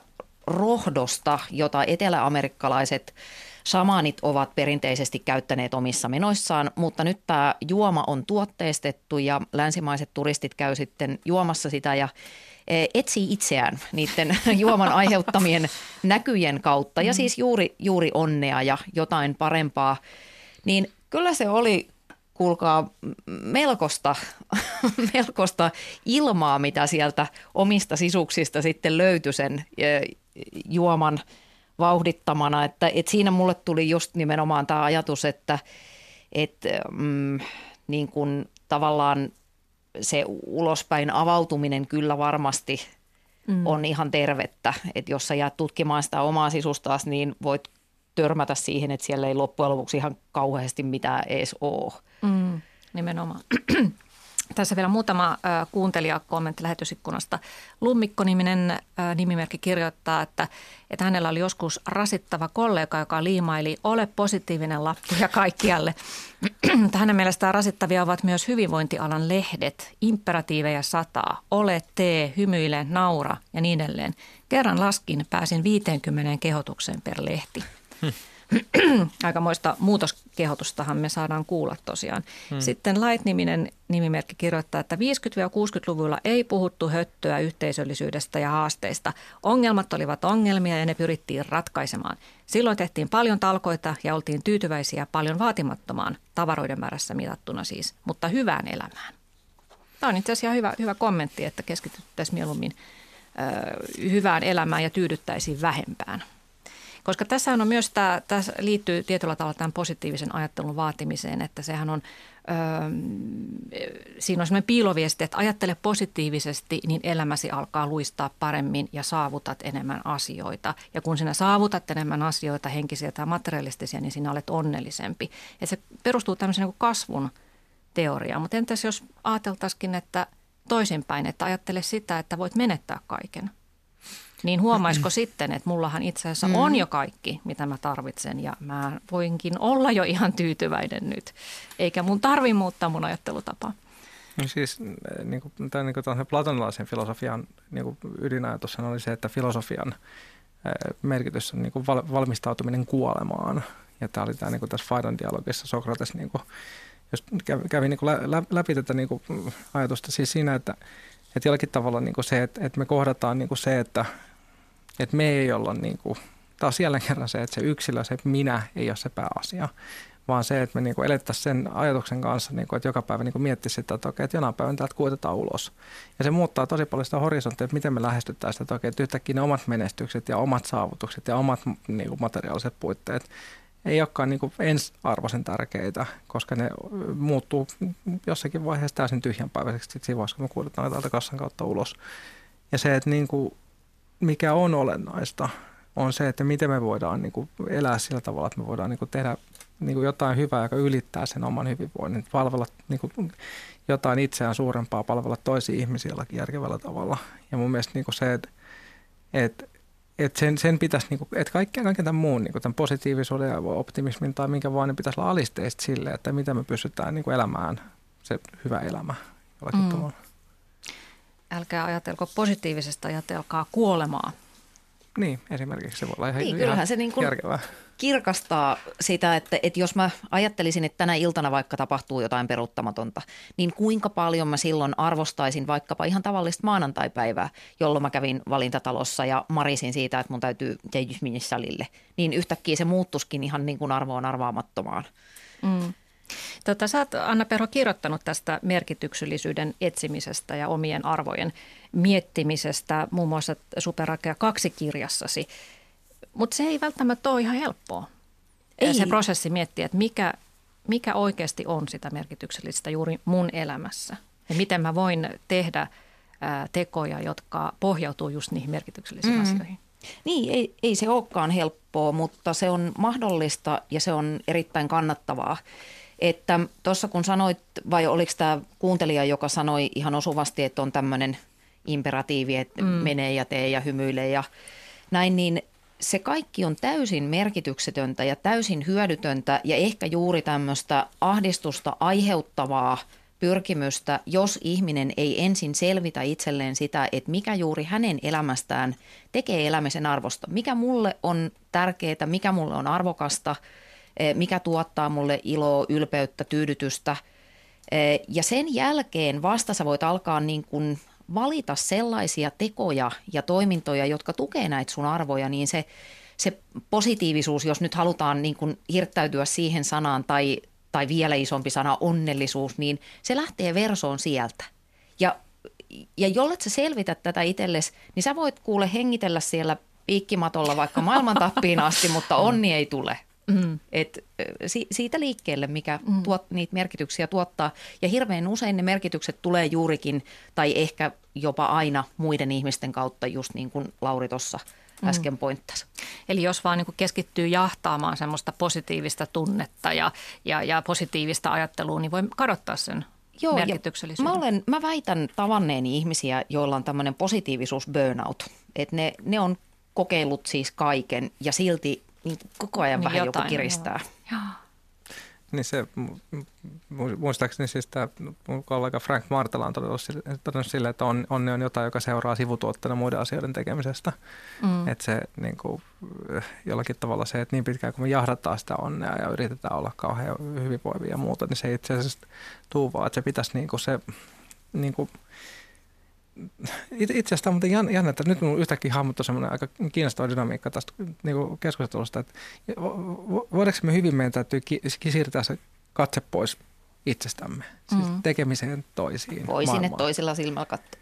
rohdosta, jota eteläamerikkalaiset samanit ovat perinteisesti käyttäneet omissa menoissaan, mutta nyt tämä juoma on tuotteistettu ja länsimaiset turistit käy sitten juomassa sitä ja etsii itseään niiden juoman aiheuttamien näkyjen kautta ja mm. siis juuri, juuri onnea ja jotain parempaa – niin kyllä se oli kuulkaa melkoista, melkoista ilmaa, mitä sieltä omista sisuksista sitten löytyi sen juoman vauhdittamana. Että, että siinä mulle tuli just nimenomaan tämä ajatus, että, että mm, niin kuin tavallaan se ulospäin avautuminen kyllä varmasti mm. on ihan tervettä. Että jos sä jäät tutkimaan sitä omaa sisustaasi, niin voit törmätä siihen, että siellä ei loppujen lopuksi ihan kauheasti mitään edes ole. Mm, nimenomaan. Tässä vielä muutama kuuntelija kommentti lähetysikkunasta. Lummikko-niminen nimimerkki kirjoittaa, että, että hänellä oli joskus rasittava kollega, joka liimaili ole positiivinen lappuja kaikkialle. Hänen mielestään rasittavia ovat myös hyvinvointialan lehdet, imperatiiveja sataa, ole, tee, hymyile, naura ja niin edelleen. Kerran laskin, pääsin 50 kehotukseen per lehti. Aikamoista muutoskehotustahan me saadaan kuulla tosiaan. Hmm. Sitten Light-niminen nimimerkki kirjoittaa, että 50-60-luvulla ei puhuttu höttöä yhteisöllisyydestä ja haasteista. Ongelmat olivat ongelmia ja ne pyrittiin ratkaisemaan. Silloin tehtiin paljon talkoita ja oltiin tyytyväisiä paljon vaatimattomaan, tavaroiden määrässä mitattuna siis, mutta hyvään elämään. Tämä on itse asiassa hyvä, hyvä kommentti, että keskityttäisiin mieluummin ö, hyvään elämään ja tyydyttäisiin vähempään. Koska tässä on myös tämä, tässä liittyy tietyllä tavalla tämän positiivisen ajattelun vaatimiseen, että sehän on, öö, siinä on sellainen piiloviesti, että ajattele positiivisesti, niin elämäsi alkaa luistaa paremmin ja saavutat enemmän asioita. Ja kun sinä saavutat enemmän asioita, henkisiä tai materialistisia, niin sinä olet onnellisempi. Ja se perustuu tämmöiseen niin kasvun teoriaan. Mutta entäs jos ajateltaisikin, että toisinpäin, että ajattele sitä, että voit menettää kaiken – niin huomaisiko sitten, että mullahan itse asiassa mm. on jo kaikki, mitä mä tarvitsen ja mä voinkin olla jo ihan tyytyväinen nyt, eikä mun tarvi muuttaa mun ajattelutapaa. No siis niin kuin, tämän, niin kuin platonilaisen filosofian niin kuin ydinajatus oli se, että filosofian merkitys on niin kuin valmistautuminen kuolemaan. Ja tämä oli tämä, niin kuin tässä Faidan dialogissa Sokrates, niin kuin, jos kävi, kävi niin kuin läpi tätä niin kuin ajatusta siis siinä, että, että jollakin tavalla niin kuin se, että, että me kohdataan niin kuin se, että että me ei olla niin kuin, taas jälleen kerran se, että se yksilö, se minä ei ole se pääasia, vaan se, että me niin elettäisiin sen ajatuksen kanssa, niin kuin, että joka päivä niin miettisi sitä, että okei, että jonain päivänä täältä kuitetaan ulos. Ja se muuttaa tosi paljon sitä horisonttia, että miten me lähestytään sitä, että okei, että yhtäkkiä ne omat menestykset ja omat saavutukset ja omat niin kuin materiaaliset puitteet ei olekaan niin kuin ensiarvoisen tärkeitä, koska ne muuttuu jossakin vaiheessa täysin tyhjänpäiväiseksi siinä vaiheessa, kun me kuudetaan täältä kassan kautta ulos. Ja se, että niin kuin mikä on olennaista, on se, että miten me voidaan niin kuin elää sillä tavalla, että me voidaan niin kuin tehdä niin kuin jotain hyvää, joka ylittää sen oman hyvinvoinnin, palvella niin kuin jotain itseään suurempaa, palvella toisia ihmisiä jollakin järkevällä tavalla. Ja mun mielestä niin kuin se, että, että että sen, sen pitäisi, niin kuin, että kaikkien, kaiken tämän muun, niin kuin tämän positiivisuuden ja optimismin tai minkä vaan, niin pitäisi olla alisteista sille, että miten me pystytään niin kuin elämään se hyvä elämä jollakin mm. tavalla älkää ajatelko positiivisesta, ajatelkaa kuolemaa. Niin, esimerkiksi se voi olla ihan, niin, kyllähän se niin kuin järkevää. kirkastaa sitä, että, että jos mä ajattelisin, että tänä iltana vaikka tapahtuu jotain peruuttamatonta, niin kuinka paljon mä silloin arvostaisin vaikkapa ihan tavallista maanantaipäivää, jolloin mä kävin valintatalossa ja marisin siitä, että mun täytyy salille. Niin yhtäkkiä se muuttuskin ihan niin kuin arvoon arvaamattomaan. Mm. Tota, sä oot, Anna Perho, kirjoittanut tästä merkityksellisyyden etsimisestä ja omien arvojen miettimisestä, muun muassa Superrakea kaksi kirjassasi. Mutta se ei välttämättä ole ihan helppoa. Ei. Se prosessi miettiä, että mikä, mikä oikeasti on sitä merkityksellistä juuri mun elämässä. Ja miten mä voin tehdä ää, tekoja, jotka pohjautuu just niihin merkityksellisiin mm. asioihin. Niin, ei, ei se olekaan helppoa, mutta se on mahdollista ja se on erittäin kannattavaa. Että tuossa kun sanoit, vai oliko tämä kuuntelija, joka sanoi ihan osuvasti, että on tämmöinen imperatiivi, että mm. menee ja tee ja hymyilee ja näin, niin se kaikki on täysin merkityksetöntä ja täysin hyödytöntä ja ehkä juuri tämmöistä ahdistusta aiheuttavaa pyrkimystä, jos ihminen ei ensin selvitä itselleen sitä, että mikä juuri hänen elämästään tekee elämisen arvosta. Mikä mulle on tärkeää, mikä mulle on arvokasta – mikä tuottaa mulle iloa, ylpeyttä, tyydytystä. Eh, ja sen jälkeen vasta sä voit alkaa niin kuin valita sellaisia tekoja ja toimintoja, jotka tukee näitä sun arvoja, niin se, se positiivisuus, jos nyt halutaan niin kuin hirttäytyä siihen sanaan tai, tai vielä isompi sana onnellisuus, niin se lähtee versoon sieltä. Ja, ja jollet sä selvität tätä itsellesi, niin sä voit kuule hengitellä siellä piikkimatolla vaikka maailman tappiin asti, mutta onni ei tule. Mm. Et, si, siitä liikkeelle, mikä mm. tuot, niitä merkityksiä tuottaa. Ja hirveän usein ne merkitykset tulee juurikin tai ehkä jopa aina muiden ihmisten kautta, just niin kuin Lauri tuossa äsken pointtasi. Eli jos vaan niin keskittyy jahtaamaan semmoista positiivista tunnetta ja, ja, ja positiivista ajattelua, niin voi kadottaa sen Joo, merkityksellisyyden. Mä, olen, mä väitän tavanneeni ihmisiä, joilla on tämmöinen positiivisuus burnout. Että ne, ne on kokeillut siis kaiken ja silti niin koko ajan niin vähän jotain, joku kiristää. Joo. Niin se, muistaakseni siis tämä mun kollega Frank Martela on todennut, todennut sille, että on, onni on jotain, joka seuraa sivutuotteena muiden asioiden tekemisestä. Mm. Että se niin kuin, jollakin tavalla se, että niin pitkään kun me jahdataan sitä onnea ja yritetään olla kauhean hyvinvoivia ja muuta, niin se itse asiassa tuu vaan, että se pitäisi niin kuin se niin kuin, itse asiassa tämä on jännä, että nyt minulla yhtäkkiä hahmottu semmoinen aika kiinnostava dynamiikka tästä niin keskustelusta, että voidaanko me hyvin meidän täytyy siirtää se katse pois itsestämme, siis mm. tekemiseen toisiin. Voi sinne toisella silmällä katsoa.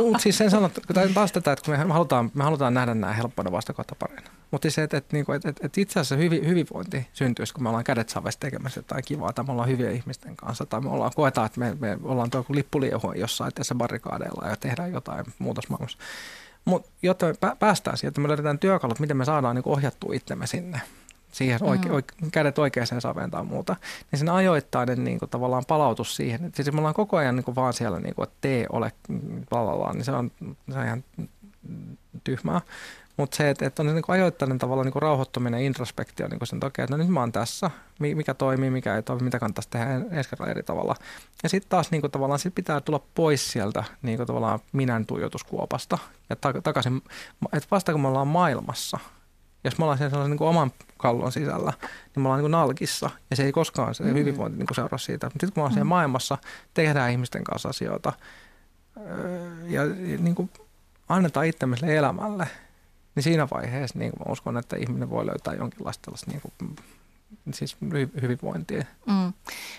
Mutta siis sen sanottu, taas tätä, että kun me halutaan, me halutaan nähdä nämä helppoina vastakohtapareina. Mutta se, että, että, että, että, että itse asiassa hyvi, hyvinvointi syntyisi, kun me ollaan kädet savessa tekemässä jotain kivaa, tai me ollaan hyviä ihmisten kanssa, tai me ollaan, koetaan, että me, me ollaan tuo lippuliehu jossain tässä barrikaadeilla ja tehdään jotain muutosmaailmassa. Mutta jotta me päästään siihen, että me löydetään työkalut, miten me saadaan niin ohjattua itsemme sinne, siihen oike, mm. oike, kädet oikeaan saveen tai muuta, niin sen ajoittainen niin kuin, tavallaan palautus siihen. Että siis me ollaan koko ajan niin kuin, vaan siellä, niin kuin, että tee ole lalallaan, niin se on, se on ihan tyhmää. Mutta se, että, että on niin kuin ajoittainen tavallaan niin kuin rauhoittuminen, introspektio, niin kuin sen takia, että no nyt mä oon tässä, mikä toimii, mikä ei toimi, mitä kannattaisi tehdä ensi kerralla eri tavalla. Ja sitten taas niin kuin tavallaan sit pitää tulla pois sieltä niin kuin tavallaan minän tuijotuskuopasta ja takaisin, että vasta kun me ollaan maailmassa – jos me ollaan sen sellaisen niin oman kallon sisällä, niin me ollaan niin nalkissa ja se ei koskaan se mm-hmm. hyvinvointi niin seuraa siitä. Mutta sitten kun me ollaan mm-hmm. siellä maailmassa, tehdään ihmisten kanssa asioita ja, ja niin kuin annetaan itsemme elämälle, niin siinä vaiheessa niin mä uskon, että ihminen voi löytää jonkinlaista niin kuin, siis hyvinvointia. Mm.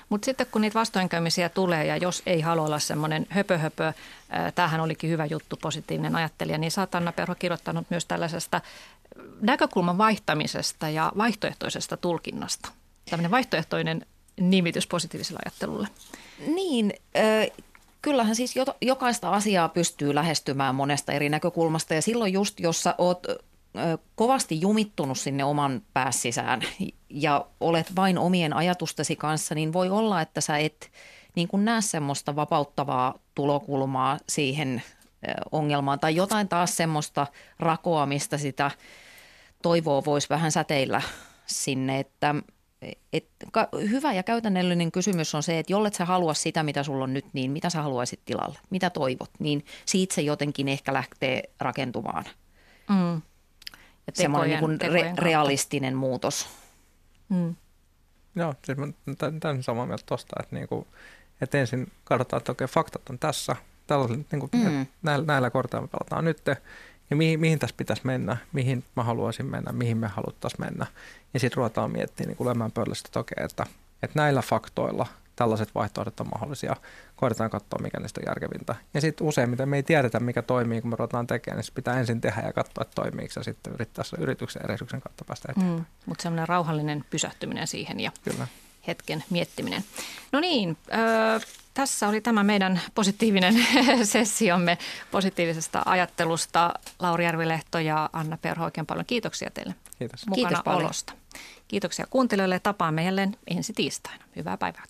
Mutta sitten kun niitä vastoinkäymisiä tulee ja jos ei halua olla semmoinen höpö, höpö tämähän olikin hyvä juttu, positiivinen ajattelija, niin sä oot Anna Perho kirjoittanut myös tällaisesta näkökulman vaihtamisesta ja vaihtoehtoisesta tulkinnasta. Tämmöinen vaihtoehtoinen nimitys positiiviselle ajattelulle. Niin, äh, kyllähän siis jokaista asiaa pystyy lähestymään monesta eri näkökulmasta. Ja silloin just, jos sä oot kovasti jumittunut sinne oman päässisään ja olet vain omien ajatustesi kanssa, niin voi olla, että sä et niin kuin näe semmoista vapauttavaa tulokulmaa siihen ongelmaan. Tai jotain taas semmoista rakoa, mistä sitä toivoa voisi vähän säteillä sinne, että et, ka, hyvä ja käytännöllinen kysymys on se, että jollet sä halua sitä, mitä sulla on nyt, niin mitä sä haluaisit tilalle? Mitä toivot? Niin siitä se jotenkin ehkä lähtee rakentumaan. Mm. Ja Semmoinen niin re, realistinen muutos. Mm. Joo, siis mä täysin samaa mieltä tuosta, että, niinku, että ensin katsotaan, että okei, faktat on tässä, niin kuin, mm. näillä, näillä korteilla me pelataan nyt, ja mihin, mihin tässä pitäisi mennä, mihin mä haluaisin mennä, mihin me haluttaisiin mennä. Ja sitten ruvetaan miettimään niin lemään pöydästä, että okei, että, että näillä faktoilla tällaiset vaihtoehdot on mahdollisia. Koitetaan katsoa, mikä niistä on järkevintä. Ja sitten useimmiten me ei tiedetä, mikä toimii, kun me ruvetaan tekemään, niin pitää ensin tehdä ja katsoa, että toimiiko ja sitten yrittää yrityksen erehdyksen kautta päästä eteenpäin. Mm, mutta semmoinen rauhallinen pysähtyminen siihen ja Kyllä. hetken miettiminen. No niin, öö, tässä oli tämä meidän positiivinen sessiomme positiivisesta ajattelusta. Lauri Järvilehto ja Anna Perho, oikein paljon kiitoksia teille Kiitos. mukana Kiitos olosta. Kiitoksia kuuntelijoille. Tapaamme jälleen ensi tiistaina. Hyvää päivää